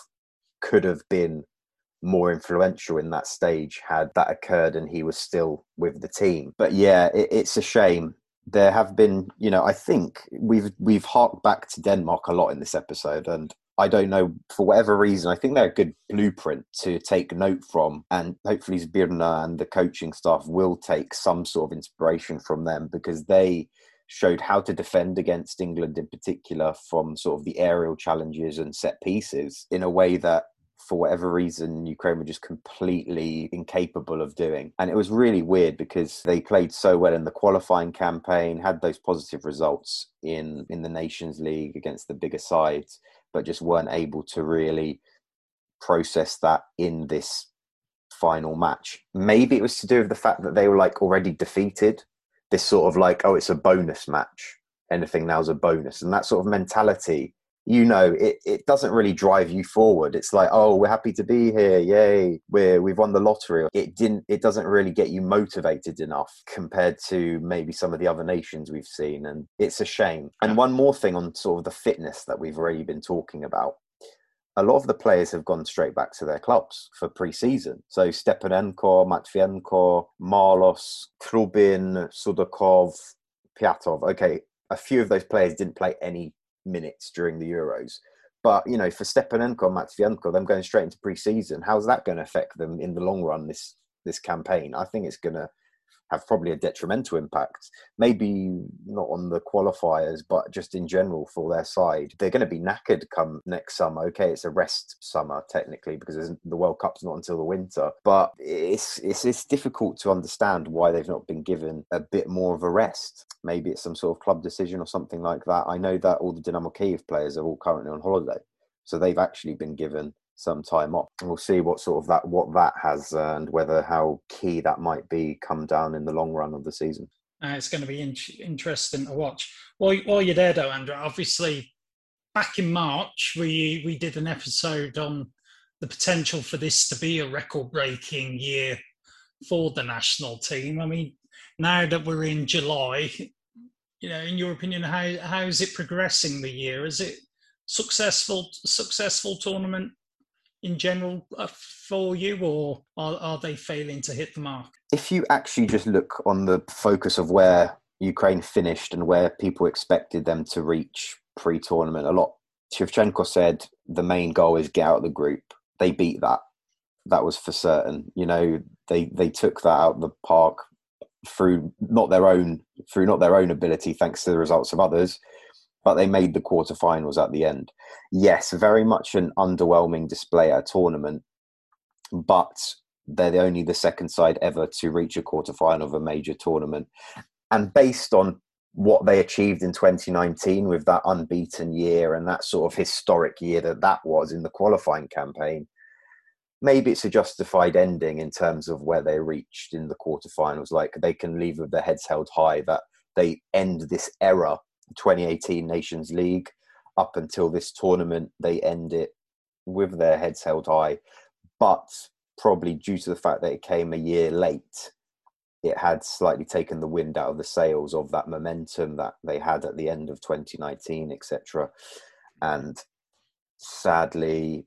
could have been more influential in that stage had that occurred and he was still with the team. But yeah, it, it's a shame. There have been, you know, I think we've we've harked back to Denmark a lot in this episode, and I don't know for whatever reason. I think they're a good blueprint to take note from, and hopefully Zbirna and the coaching staff will take some sort of inspiration from them because they showed how to defend against England in particular from sort of the aerial challenges and set pieces in a way that for whatever reason, Ukraine were just completely incapable of doing. And it was really weird because they played so well in the qualifying campaign, had those positive results in, in the Nations League against the bigger sides, but just weren't able to really process that in this final match. Maybe it was to do with the fact that they were like already defeated. This sort of like, oh, it's a bonus match. Anything now is a bonus. And that sort of mentality you know it, it doesn't really drive you forward. It's like oh we're happy to be here. Yay. We're we've won the lottery. It didn't it doesn't really get you motivated enough compared to maybe some of the other nations we've seen and it's a shame. And one more thing on sort of the fitness that we've already been talking about. A lot of the players have gone straight back to their clubs for pre-season. So Stepanenko, Matvienko, Marlos, Trubin, Sudakov, Piatov. Okay, a few of those players didn't play any minutes during the Euros. But you know, for Stepanenko and Matvienko, them going straight into pre-season, how's that going to affect them in the long run? This this campaign, I think it's going to have probably a detrimental impact. Maybe not on the qualifiers, but just in general for their side. They're going to be knackered come next summer. Okay, it's a rest summer technically because the World Cup's not until the winter. But it's it's it's difficult to understand why they've not been given a bit more of a rest. Maybe it's some sort of club decision or something like that. I know that all the Dynamo Kiev players are all currently on holiday. So they've actually been given some time off. And we'll see what sort of that what that has uh, and whether how key that might be come down in the long run of the season. Uh, it's going to be in- interesting to watch. While, while you're there, though, Andrew, obviously back in March we we did an episode on the potential for this to be a record-breaking year for the national team. I mean, now that we're in July, you know, in your opinion, how how is it progressing the year? Is it successful successful tournament in general uh, for you, or are, are they failing to hit the mark? If you actually just look on the focus of where Ukraine finished and where people expected them to reach pre-tournament, a lot. Shevchenko said the main goal is get out of the group. They beat that. That was for certain. You know, they they took that out of the park through not their own through not their own ability, thanks to the results of others, but they made the quarterfinals at the end. Yes, very much an underwhelming display at a tournament, but they're the only the second side ever to reach a quarterfinal of a major tournament. And based on what they achieved in 2019 with that unbeaten year and that sort of historic year that that was in the qualifying campaign, maybe it's a justified ending in terms of where they reached in the quarterfinals. Like they can leave with their heads held high that they end this era, 2018 Nations League, up until this tournament, they end it with their heads held high. But probably due to the fact that it came a year late, it had slightly taken the wind out of the sails of that momentum that they had at the end of 2019, etc. And sadly,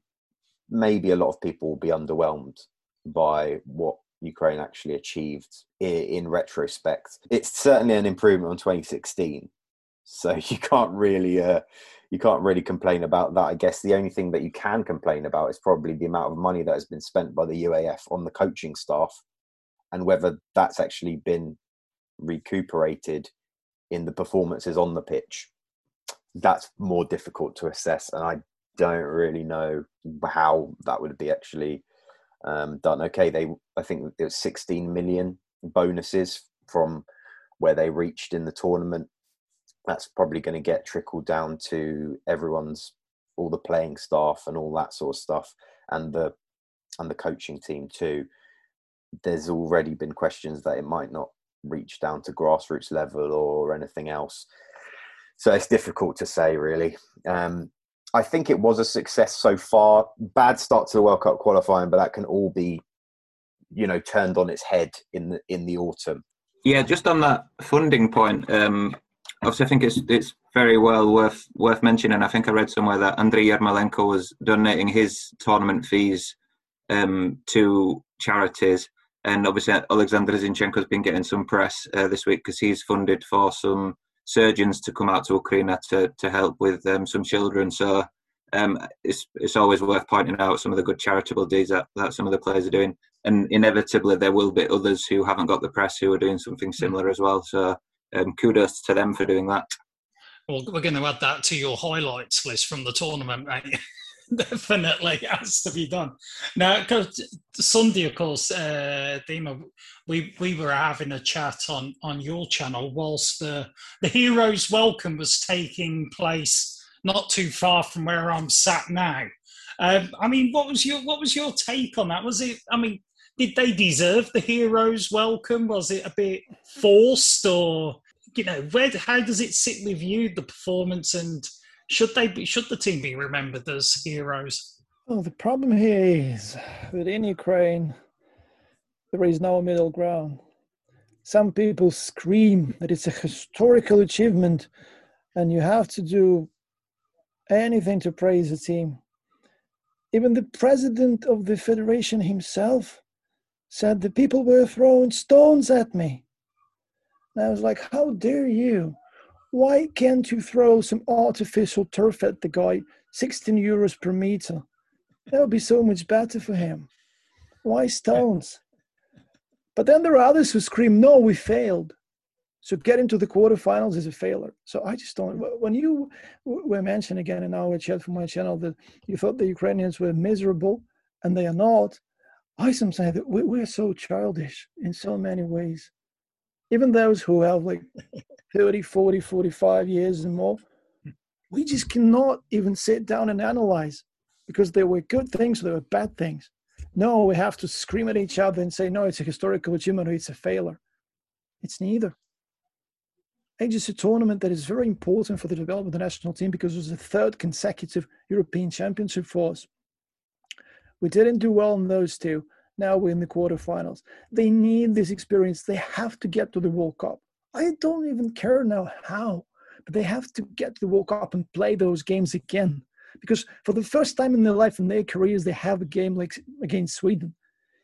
maybe a lot of people will be underwhelmed by what Ukraine actually achieved in, retrospect. It's certainly an improvement on 2016, so you can't really uh, you can't really complain about that. I guess the only thing that you can complain about is probably the amount of money that has been spent by the UAF on the coaching staff, and whether that's actually been recuperated in the performances on the pitch. That's more difficult to assess, and I don't really know how that would be actually um, done. Okay, they I think it was 16 million bonuses from where they reached in the tournament. That's probably going to get trickled down to everyone's all the playing staff and all that sort of stuff, and the and the coaching team too. There's already been questions that it might not reach down to grassroots level or anything else. So it's difficult to say, really. Um, I think it was a success so far. Bad start to the World Cup qualifying, but that can all be, you know, turned on its head in the in the autumn. Yeah, just on that funding point, um, obviously I think it's it's very well worth worth mentioning. I think I read somewhere that Andriy Yarmolenko was donating his tournament fees um, to charities, and obviously Alexander Zinchenko has been getting some press uh, this week because he's funded for some surgeons to come out to Ukraine to, to help with um, some children. So um, it's it's always worth pointing out some of the good charitable deeds that, that some of the players are doing. And inevitably, there will be others who haven't got the press who are doing something similar as well. So um, kudos to them for doing that. Well, we're going to add that to your highlights list from the tournament, right? definitely has to be done. Now, because Sunday, of course, uh, Dima, we we were having a chat on on your channel whilst the the heroes' welcome was taking place not too far from where I'm sat now. Um, I mean, what was your what was your take on that? Was it? I mean, did they deserve the heroes' welcome? Was it a bit forced, or you know, where? How does it sit with you? The performance and should they be? Should the team be remembered as heroes? Well, the problem here is that in Ukraine there is no middle ground. Some people scream that it's a historical achievement, and you have to do anything to praise the team. Even the president of the federation himself said the people were throwing stones at me. And I was like, How dare you? why can't you throw some artificial turf at the guy 16 euros per meter? That would be so much better for him. Why stones? But then there are others who scream no we failed. So getting to the quarterfinals is a failure. So i just don't when you were mentioned again in our chat from my channel that you thought the ukrainians were miserable and they are not i sometimes say that we're so childish in so many ways even those who have like 30, 40, 45 years and more, hmm. we just cannot even sit down and analyze because there were good things, there were bad things. No, we have to scream at each other and say, no, it's a historical achievement or it's a failure. It's neither. Age is a tournament that is very important for the development of the national team because it was the third consecutive European Championship for us. We didn't do well in those two. Now we're in the quarterfinals. They need this experience. They have to get to the World Cup. I don't even care now how, but they have to get to the World Cup and play those games again. Because for the first time in their life, in their careers, they have a game like against Sweden.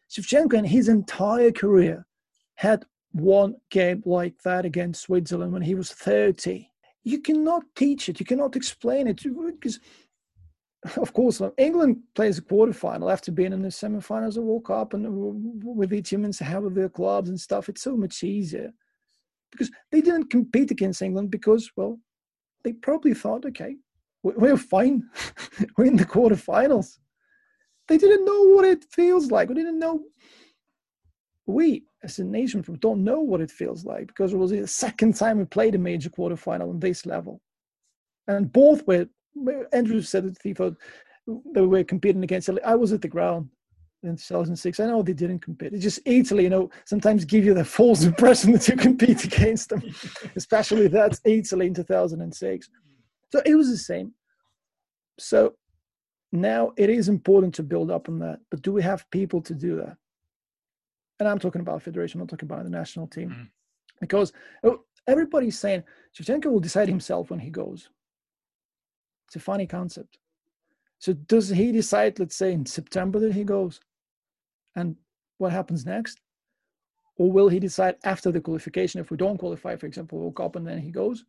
Shevchenko in his entire career had one game like that against Switzerland when he was 30. You cannot teach it, you cannot explain it because of course, England plays a quarterfinal after being in the semifinals of World Cup and uh, with the achievements they have with their clubs and stuff. It's so much easier because they didn't compete against England because, well, they probably thought, okay, we're fine. we're in the quarterfinals. They didn't know what it feels like. We didn't know. We, as a nation, don't know what it feels like because it was the second time we played a major quarterfinal on this level. And both were Andrew said that he thought they were competing against Italy. I was at the ground in 2006. I know they didn't compete. It's just Italy, you know, sometimes give you the false impression that you compete against them, especially that's Italy in 2006. So it was the same. So now it is important to build up on that, but do we have people to do that? And I'm talking about federation, I'm not talking about the national team. Mm. Because oh, everybody's saying Shevchenko will decide himself when he goes. It's a funny concept. So does he decide, let's say in September that he goes? And what happens next? Or will he decide after the qualification if we don't qualify, for example, World Cup and then he goes?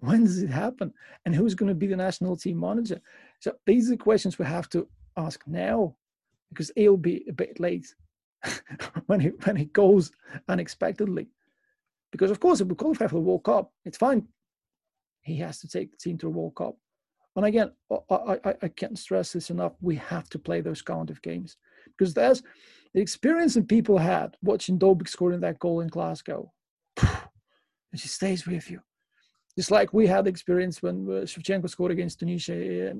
When does it happen? And who's going to be the national team manager? So these are the questions we have to ask now because it'll be a bit late when he when he goes unexpectedly. Because of course, if we qualify for the World Cup, it's fine. He has to take the team to the World Cup. And again, I, I, I can't stress this enough. We have to play those kind of games because there's the experience that people had watching Dovbyk scoring that goal in Glasgow. It just stays with you. Just like we had the experience when uh, Shevchenko scored against Tunisia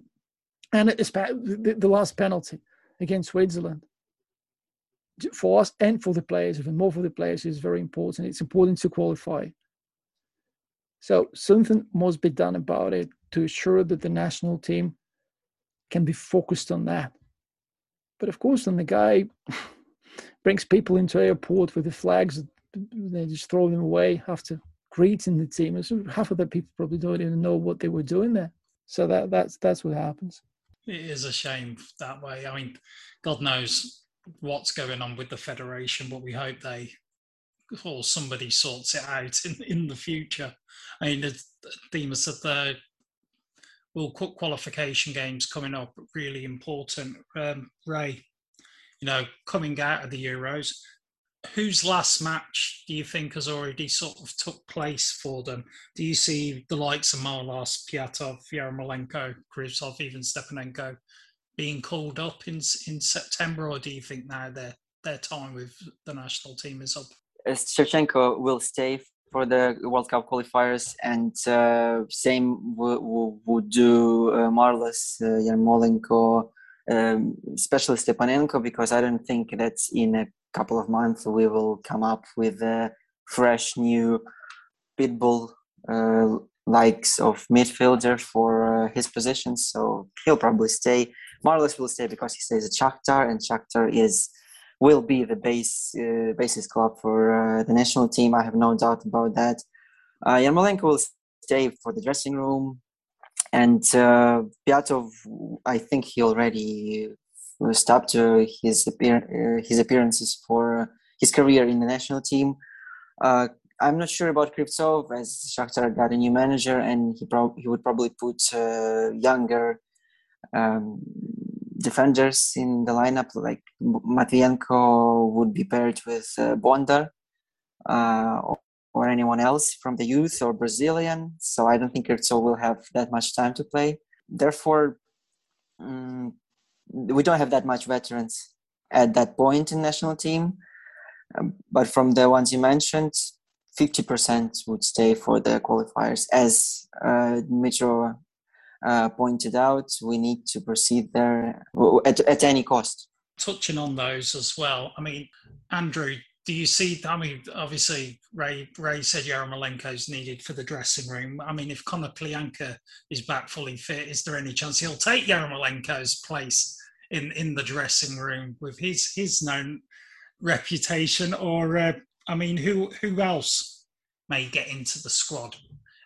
and it's the, the last penalty against Switzerland. For us and for the players, even more for the players, is very important. It's important to qualify. So something must be done about it to ensure that the national team can be focused on that. But of course, when the guy brings people into airport with the flags, they just throw them away after greeting the team. So half of the people probably don't even know what they were doing there. So that that's that's what happens. It is a shame that way. I mean, God knows what's going on with the federation, but we hope they or somebody sorts it out in, in the future. I mean, Dima said the World qualification games coming up really important. Um, Ray, you know, coming out of the Euros, whose last match do you think has already sort of took place for them? Do you see the likes of Marlos, Piatov, Yarmolenko, Krivtsov, even Stepanenko being called up in in September, or do you think now their their time with the national team is up? Shevchenko will stay for the World Cup qualifiers, and uh, same would w- do uh, Marlos, uh, Yarmolenko, um, especially Stepanenko, because I don't think that in a couple of months we will come up with a fresh new pitbull uh, likes of midfielder for uh, his position. So he'll probably stay. Marlos will stay because he stays at Shakhtar, and Shakhtar is will be the base uh, basis club for uh, the national team. I have no doubt about that. Uh, Yarmolenko will stay for the dressing room, and uh, Piatov, I think he already stopped uh, his appear- uh, his appearances for uh, his career in the national team. I'm not sure about Krivtsov as Shakhtar got a new manager, and he pro- he would probably put younger um, defenders in the lineup, like Matvienko would be paired with uh, Bondar uh, or, or, anyone else from the youth or Brazilian. So I don't think Krivtsov will have that much time to play. Therefore, um, we don't have that much veterans at that point in national team. Um, but from the ones you mentioned, 50% would stay for the qualifiers, as uh, uh, pointed out, we need to proceed there at, at any cost. Touching on those as well, I mean, Andrew, do you see? I mean, obviously, Ray Ray said is needed for the dressing room. I mean, if Konoplyanka is back fully fit, is there any chance he'll take Yarmolenko's place in in the dressing room with his his known reputation? Or, uh, I mean, who who else may get into the squad?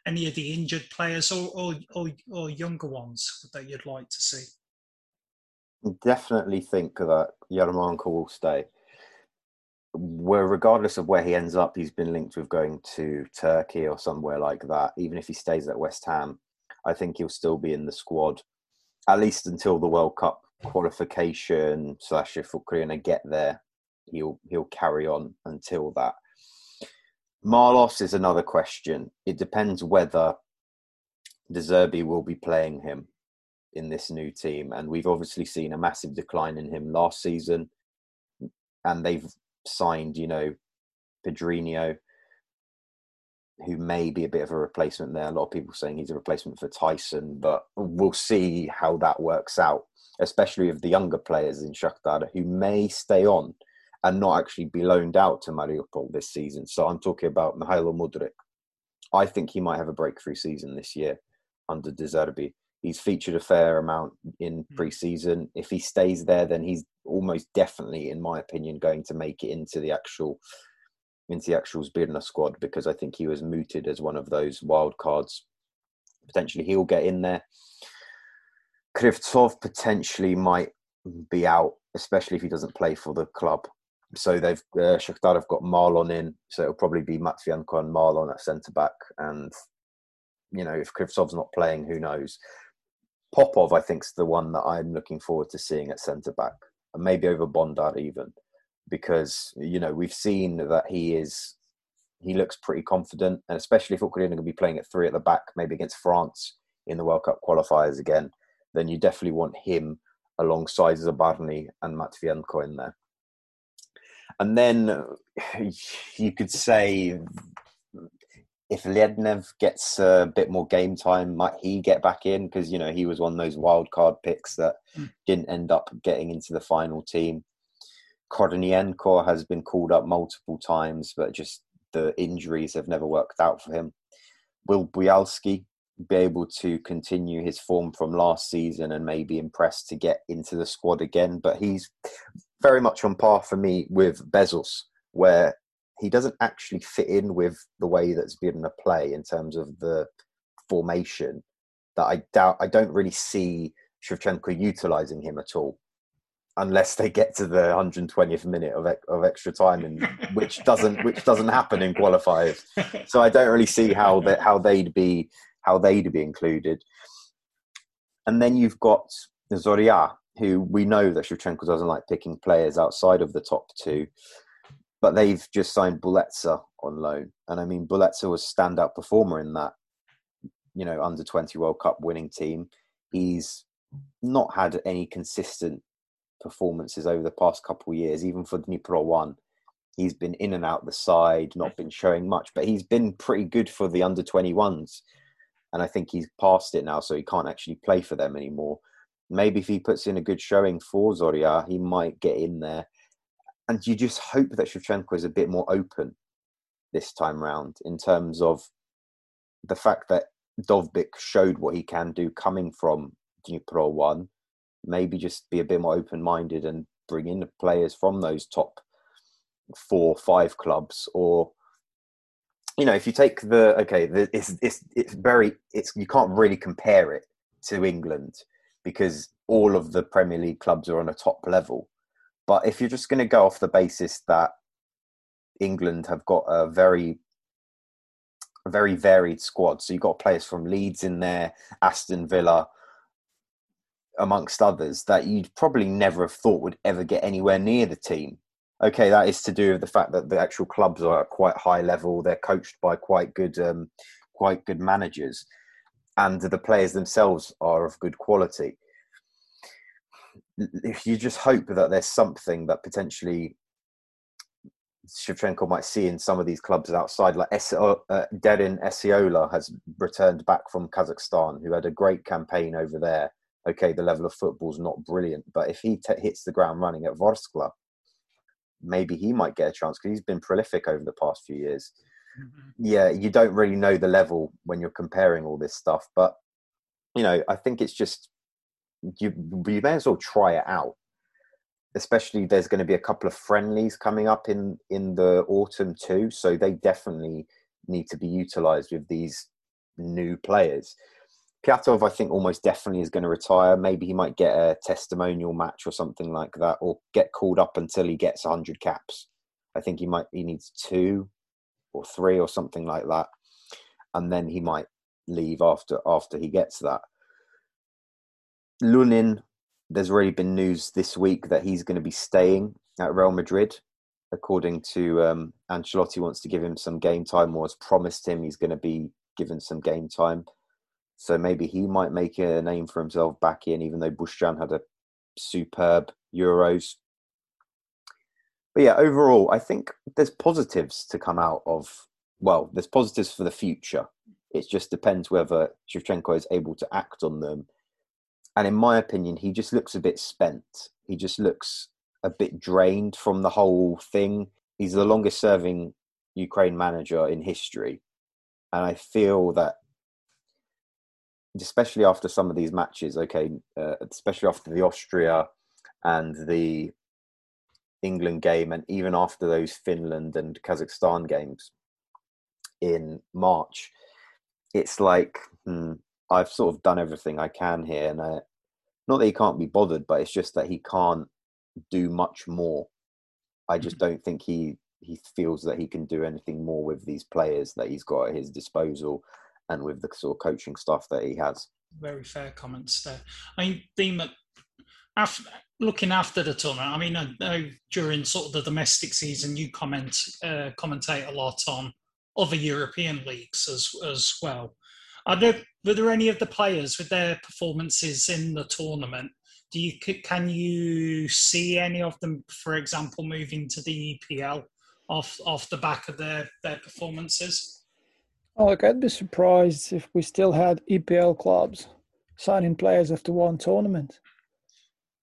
Any of the injured players or or, or, or younger ones that you'd like to see? Definitely think that Yarmolenko will stay where regardless of where he ends up, he's been linked with going to Turkey or somewhere like that. Even if he stays at West Ham, I think he'll still be in the squad at least until the World Cup qualification. Slash, if Ukraine get there, he'll he'll carry on until that. Marlos is another question. It depends whether De Zerbi will be playing him in this new team, and we've obviously seen a massive decline in him last season and they've signed, you know, Pedrinho, who may be a bit of a replacement there. A lot of people saying he's a replacement for Taison, but we'll see how that works out, especially with the younger players in Shakhtar who may stay on and not actually be loaned out to Mariupol this season. So I'm talking about Mihailo Mudrik. I think he might have a breakthrough season this year under De Zerbi. He's featured a fair amount in hmm. pre-season. If he stays there, then he's almost definitely, in my opinion, going to make it into the actual into the actual Zbirna squad because I think he was mooted as one of those wild cards. Potentially, he'll get in there. Krivtsov potentially might be out, especially if he doesn't play for the club. So they've uh, Shakhtar have got Marlon in, so it'll probably be Matvienko and Marlon at centre back. And you know, if Krivtsov's not playing, who knows? Popov, I think, is the one that I'm looking forward to seeing at centre back, and maybe over Bondar even, because you know we've seen that he is he looks pretty confident, and especially if Ukraine are going to be playing at three at the back, maybe against France in the World Cup qualifiers again, then you definitely want him alongside Zabarny and Matvienko in there. And then you could say if Lednev gets a bit more game time, might he get back in? Because you know he was one of those wild card picks that mm. didn't end up getting into the final team. Kornienko has been called up multiple times, but just the injuries have never worked out for him. Will Buyalskyi be able to continue his form from last season and maybe impress to get into the squad again? But he's very much on par for me with Bezus, where he doesn't actually fit in with the way that's been a play in terms of the formation. That I doubt, I don't really see Shevchenko utilizing him at all, unless they get to the 120th minute of of extra time, and which doesn't which doesn't happen in qualifiers. So I don't really see how that how they'd be how they'd be included. And then you've got Zoria, who we know that Shevchenko doesn't like picking players outside of the top two but they've just signed Buletsa on loan, and I mean Buletsa was standout performer in that, you know, under twenty World Cup winning team. He's not had any consistent performances over the past couple of years, even for Dnipro one. He's been in and out the side, not been showing much, but he's been pretty good for the under 21s. And I think he's past it now, so he can't actually play for them anymore. Maybe if he puts in a good showing for Zoria, he might get in there and you just hope that Shevchenko is a bit more open this time round in terms of the fact that Dovbyk showed what he can do coming from Dnipro One. Maybe just be a bit more open minded and bring in the players from those top four, five clubs, or you know, if you take the okay, the, it's it's it's very it's you can't really compare it to England because all of the Premier League clubs are on a top level. But if you're just going to go off the basis that England have got a very a very varied squad. So you've got players from Leeds in there, Aston Villa, amongst others, that you'd probably never have thought would ever get anywhere near the team. Okay, that is to do with the fact that the actual clubs are at quite high level. They're coached by quite good, um, quite good managers, and the players themselves are of good quality if you just hope that there's something that potentially Shevchenko might see in some of these clubs outside, like Es- uh, Derin Esiola has returned back from Kazakhstan, who had a great campaign over there. Okay, the level of football's not brilliant, but if he t- hits the ground running at Vorskla, maybe he might get a chance because he's been prolific over the past few years. Yeah, you don't really know the level when you're comparing all this stuff, but you know, I think it's just you you may as well try it out especially there's going to be a couple of friendlies coming up in in the autumn too so they definitely need to be utilized with these new players Pyatov, I think, almost definitely is going to retire. Maybe he might get a testimonial match or something like that, or get called up until he gets 100 caps. I think he might he needs two or three or something like that, and then he might leave after after he gets that. Lunin, there's already been news this week that he's going to be staying at Real Madrid. According to um, Ancelotti, wants to give him some game time, or has promised him he's going to be given some game time. So maybe he might make a name for himself back in, even though Bushchan had a superb Euros. But yeah, overall, I think there's positives to come out of. Well, there's positives for the future. It just depends whether Shevchenko is able to act on them and in my opinion, he just looks a bit spent. He just looks a bit drained from the whole thing. He's the longest serving Ukraine manager in history. And I feel that, especially after some of these matches, okay, uh, especially after the Austria and the England game, and even after those Finland and Kazakhstan games in March, it's like, hmm, I've sort of done everything I can here, and I, not that he can't be bothered, but it's just that he can't do much more. I just Mm-hmm. don't think he he feels that he can do anything more with these players that he's got at his disposal, and with the sort of coaching stuff that he has. Very fair comments there. I mean, Dima, looking after the tournament, I mean, I know during sort of the domestic season, you comment uh, commentate a lot on other European leagues as as well. Are there were there any of the players with their performances in the tournament? Do you can you see any of them, for example, moving to the EPL off off the back of their their performances? Oh, look, I'd be surprised if we still had EPL clubs signing players after one tournament.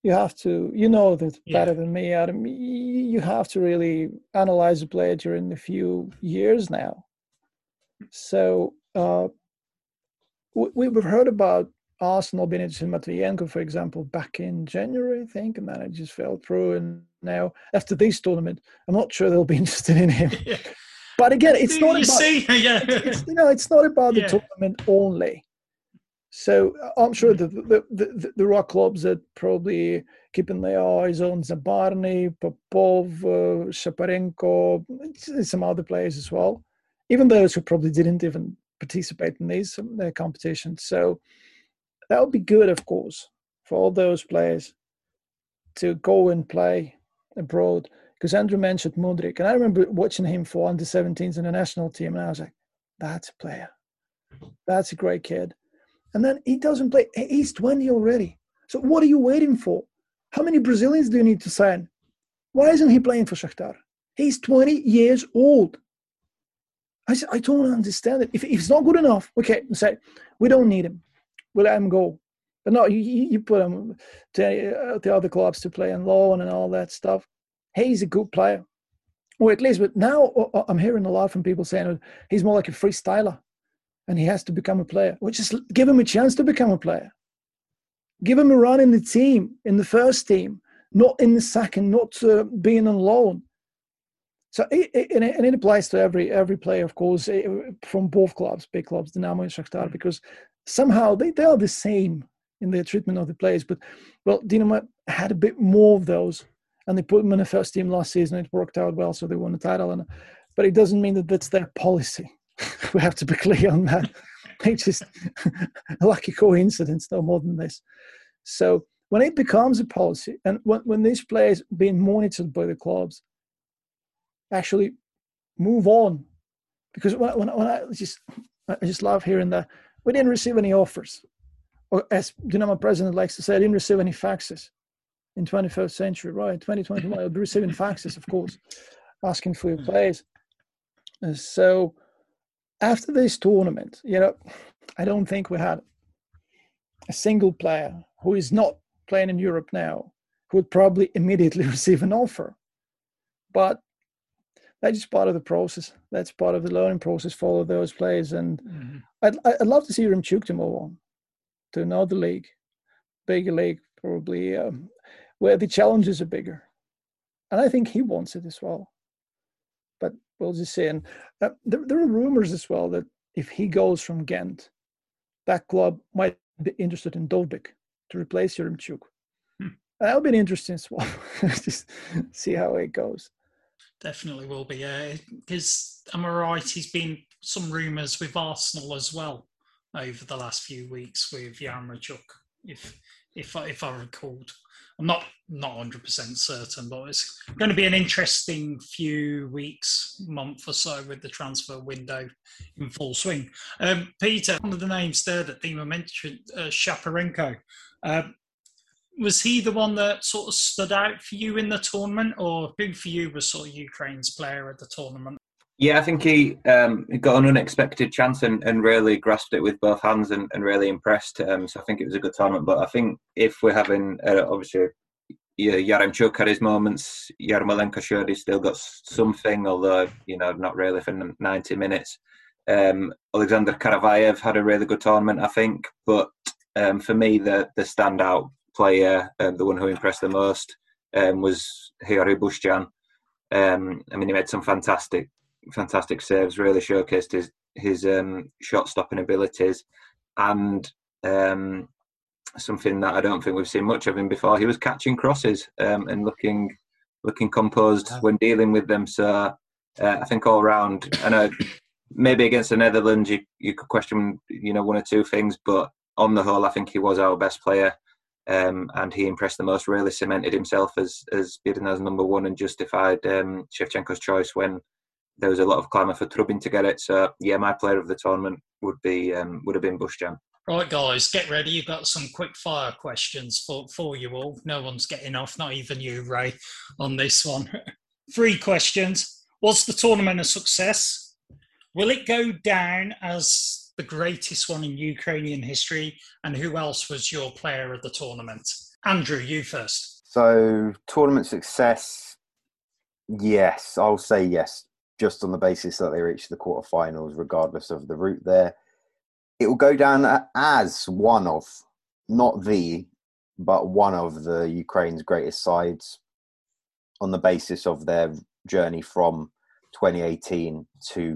You have to, you know that Yeah. better than me, Adam. You have to really analyze the player during a few years now. So uh, we, we've heard about Arsenal being interested in Matvienko, for example, back in January, I think, and then it just fell through. And now, after this tournament, I'm not sure they'll be interested in him. But again, it's not you about see, yeah, it's, it's, you know, it's not about the Yeah. tournament only. So uh, I'm sure the, the, the, there are clubs that probably keeping their eyes on Zabarny, Popov, uh, Shaparenko, some other players as well. Even those who probably didn't even participate in these um, competitions. So that would be good, of course, for all those players to go and play abroad. Because Andrew mentioned Mudrik, and I remember watching him for under 17s in the national team, and I was like, that's a player. That's a great kid. And then he doesn't play. He's 20 already. So what are you waiting for? How many Brazilians do you need to sign? Why isn't he playing for Shakhtar? He's 20 years old. I said, I don't understand it. If, if he's not good enough, okay, say we don't need him. We'll let him go. But no, you, you put him to uh, the other clubs to play on loan and all that stuff. He's a good player. Or at least, but now uh, uh, I'm hearing a lot from people saying he's more like a freestyler and he has to become a player. Well, just give him a chance to become a player. Give him a run in the team, in the first team, not in the second, not uh, being on loan. So it, it, and it, and it applies to every every player, of course, eh, from both clubs, big clubs, Dynamo and Shakhtar, because somehow they, they are the same in their treatment of the players. But well, Dynamo had a bit more of those, and they put them in the first team last season. It worked out well, so they won the title. And but it doesn't mean that that's their policy. we have to be clear on that. It's just a lucky coincidence, no more than this. So when it becomes a policy, and when, when these players being monitored by the clubs, actually move on, because when, when, when I just I just love hearing that we didn't receive any offers, or as Dynamo president likes to say, I didn't receive any faxes in 21st century, right? 2021, I'll be receiving faxes, of course. asking for your players. And so after this tournament, you know, I don't think we had a single player who is not playing in Europe now who would probably immediately receive an offer. But that's just part of the process. That's part of the learning process for all of those players. And mm-hmm. I'd, I'd love to see Yaremchuk to move on to another league, bigger league, probably, um, where the challenges are bigger. And I think he wants it as well. We'll just see. And uh, there, there are rumors as well that if he goes from Ghent, that club might be interested in Dovbyk to replace Yaremchuk. Hmm. That'll be an interesting swap. just see how it goes. Definitely will be, yeah. Because am I right? He's been some rumours with Arsenal as well over the last few weeks with Yaremchuk, if if if I recalled. I'm not not 100 percent certain, but it's going to be an interesting few weeks, month or so with the transfer window in full swing. Um, Peter, one of the names there that Dima mentioned, uh, Shaparenko. Uh, was he the one that sort of stood out for you in the tournament, or who for you was sort of Ukraine's player at the tournament? Yeah, I think he, um, got an unexpected chance and, and really grasped it with both hands and, and really impressed. Um, so I think it was a good tournament. But I think if we're having, uh, obviously, yeah, Yaremchuk had his moments. Yarmolenko showed he's still got something, although, you know, not really for 90 minutes. Um, Alexander Karavayev had a really good tournament, I think. But um, for me, the, the standout player, um, the one who impressed the most, um, was Hriori Bushchan. Um, I mean, he made some fantastic, fantastic saves. Really showcased his his um, shot stopping abilities, and um, something that I don't think we've seen much of him before. He was catching crosses um, and looking looking composed when dealing with them. So uh, I think all round, I know maybe against the Netherlands you, you could question you know one or two things, but on the whole, I think he was our best player um, and he impressed the most. Really cemented himself as as being as number one and justified um, Shevchenko's choice when there was a lot of clamour for Trubin to get it. So yeah, my player of the tournament would be um, would have been Bushchan. Right, guys, get ready. You've got some quick fire questions for, for you all. No one's getting off, not even you, Ray, on this one. Three questions. Was the tournament a success? Will it go down as the greatest one in Ukrainian history? And who else was your player of the tournament? Andrew, you first. So, tournament success, yes, I'll say yes, just on the basis that they reached the quarterfinals, regardless of the route there. It will go down as one of, not the, but one of the Ukraine's greatest sides on the basis of their journey from 2018 to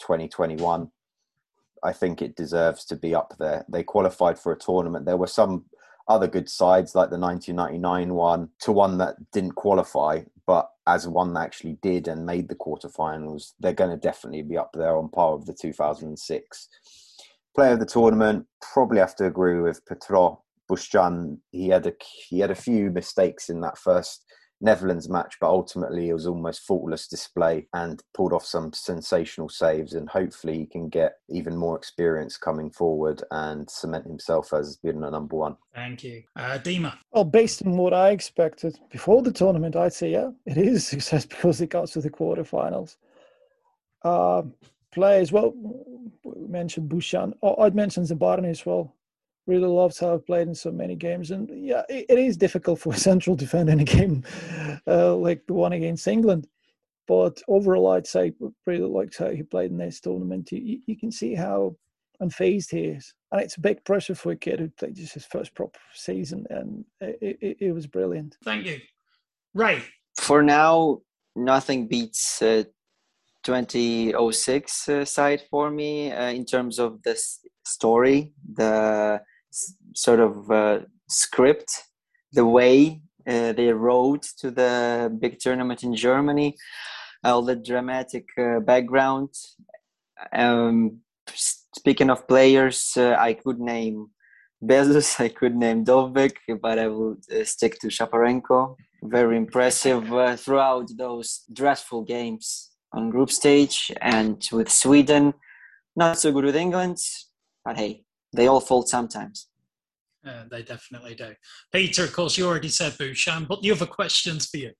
2021. I think it deserves to be up there. They qualified for a tournament. There were some other good sides like the 1999 one to one that didn't qualify, but as one that actually did and made the quarterfinals, they're going to definitely be up there on par with the 2006 player of the tournament. Probably have to agree with Petro Bushchan. He had a he had a few mistakes in that first Netherlands match, but ultimately it was almost faultless display and pulled off some sensational saves. And hopefully he can get even more experience coming forward and cement himself as being the number one. Thank you. Uh, Dima. Well, based on what I expected before the tournament, I'd say, yeah, it is a success because it got to the quarterfinals. Uh, players, well, we mentioned Bushchan. Oh, I'd mention Zabarny as well really loved how I played in so many games. And yeah, it, it is difficult for a central defender in a game uh, like the one against England. But overall, I'd say really liked how he played in this tournament. You, you can see how unfazed he is. And it's a big pressure for a kid who played just his first proper season. And it, it, it was brilliant. Thank you. Right. For now, nothing beats uh, 2006 uh, side for me uh, in terms of this story, the sort of uh, script, the way uh, they rode to the big tournament in Germany, all the dramatic uh, background. Um, speaking of players, uh, I could name Bezus, I could name Dovbyk, but I will uh, stick to Shaparenko. Very impressive uh, throughout those dreadful games on group stage and with Sweden. Not so good with England, but hey, they all fold sometimes. Uh, they definitely do. Peter, of course, you already said Bushchan, but the other questions for you.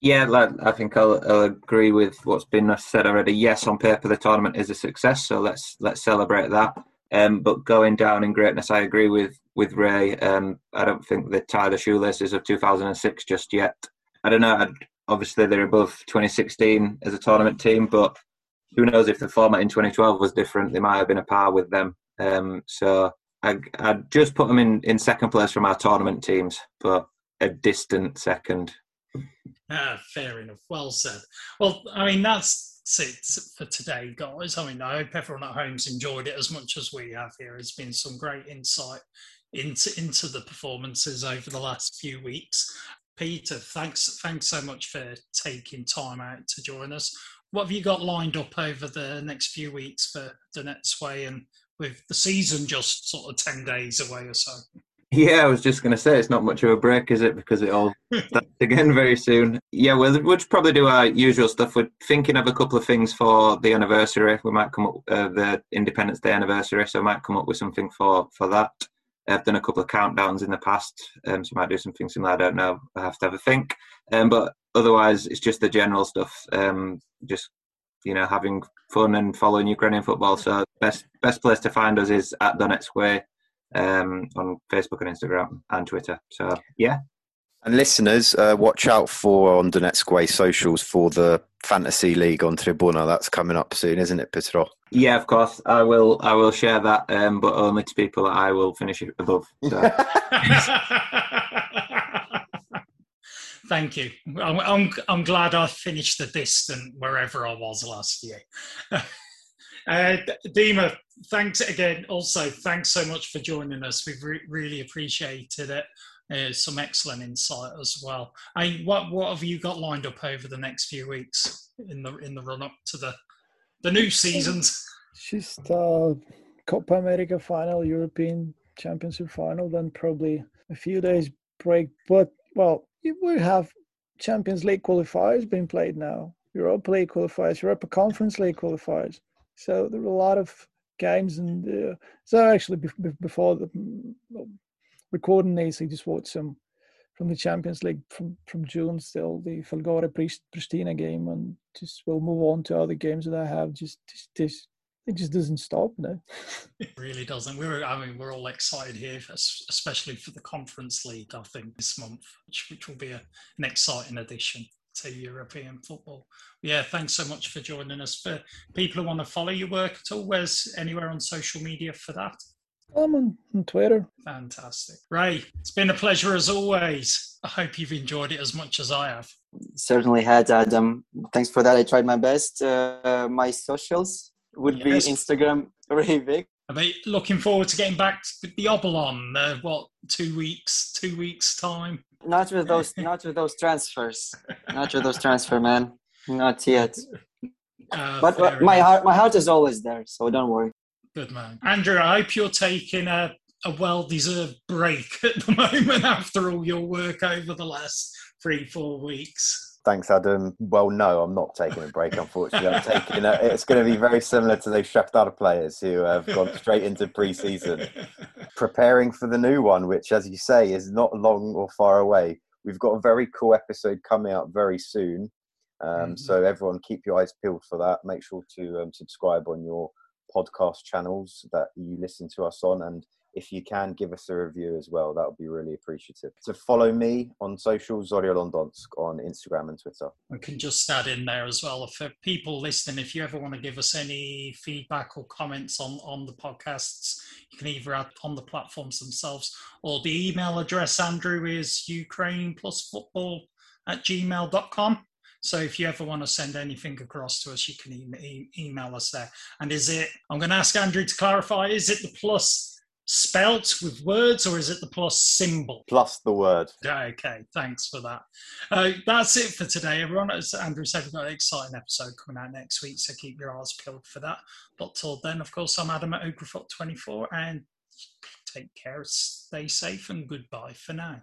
Yeah, like, I think I'll, I'll agree with what's been said already. Yes, on paper the tournament is a success, so let's let's celebrate that. Um, but going down in greatness, I agree with with Ray. Um, I don't think the tie the shoelaces of 2006 just yet. I don't know. I'd, obviously, they're above 2016 as a tournament team, but who knows if the format in 2012 was different? They might have been a par with them. Um, so I, I'd just put them in, in second place from our tournament teams, but a distant second. Ah, fair enough. Well said. Well, I mean, that's it for today, guys. I mean, I hope everyone at home's enjoyed it as much as we have here. It's been some great insight into into the performances over the last few weeks. Peter, thanks thanks so much for taking time out to join us. What have you got lined up over the next few weeks for Donetsque and with the season just sort of ten days away or so? Yeah, I was just going to say it's not much of a break, is it? Because it all starts again very soon. Yeah, we'll, we'll probably do our usual stuff. We're thinking of a couple of things for the anniversary. We might come up uh, the Independence Day anniversary, so I might come up with something for for that. I've done a couple of countdowns in the past, um, so I might do something similar. I don't know. I have to have a think. Um, but otherwise, it's just the general stuff. Um, just you know, having fun and following Ukrainian football. So best best place to find us is at Donetsk um, on Facebook and Instagram and Twitter. So yeah. And listeners, uh, watch out for on Donetsk Way socials for the fantasy league on Tribuna. That's coming up soon, isn't it, Petro? Yeah, of course. I will. I will share that, um, but only to people that I will finish it above. So. Thank you. I'm, I'm, I'm glad I finished the distant wherever I was last year. Uh, Dima, thanks again. Also, thanks so much for joining us. We've re- really appreciated it. Uh, some excellent insight as well. I, what what have you got lined up over the next few weeks in the in the run up to the the new seasons? Just uh, Copa America final, European Championship final, then probably a few days break. But well, we have Champions League qualifiers being played now, Europa League qualifiers, Europa Conference League qualifiers. So there were a lot of games, and uh, so actually before the recording these, I just watched some from the Champions League from from June. Still the Folgore Pristina game, and just we'll move on to other games that I have. Just just it just doesn't stop no it really doesn't we're i mean we're all excited here especially for the conference league i think this month which, which will be a, an exciting addition to European football. Yeah, thanks so much for joining us. For people who want to follow your work at all, where's anywhere on social media for that? I'm on, on Twitter. Fantastic. Ray, it's been a pleasure as always. I hope you've enjoyed it as much as I have. Certainly had, Adam. Thanks for that. I tried my best. Uh, my socials would yes. be Instagram, Vic. I mean, looking forward to getting back to the Obolon. Uh, what two weeks? Two weeks time. Not with those. not with those transfers. Not with those transfer, man. Not yet. Uh, but, but my heart, my heart is always there. So don't worry. Good man, Andrew. I hope you're taking a a well-deserved break at the moment after all your work over the last three, four weeks. Thanks, Adam. Well, no, I'm not taking a break. Unfortunately, I'm taking. A, it's going to be very similar to those Shakhtar players who have gone straight into pre-season, preparing for the new one, which, as you say, is not long or far away. We've got a very cool episode coming out very soon, um, mm-hmm. so everyone keep your eyes peeled for that. Make sure to um, subscribe on your podcast channels that you listen to us on, and if you can give us a review as well, that would be really appreciative. So follow me on social, Zorya Londonsk on Instagram and Twitter. I can just add in there as well for people listening, if you ever want to give us any feedback or comments on, on the podcasts, you can either add on the platforms themselves or the email address, Andrew, is Ukraine plus football at gmail.com. So if you ever want to send anything across to us, you can e- email us there. And is it, I'm going to ask Andrew to clarify, is it the plus spelt with words or is it the plus symbol? Plus the word. Okay, thanks for that. Uh, that's it for today, everyone. As Andrew said, we've got an exciting episode coming out next week, so keep your eyes peeled for that. But till then, of course, I'm Adam at Ogrefot24 and take care, stay safe, and goodbye for now.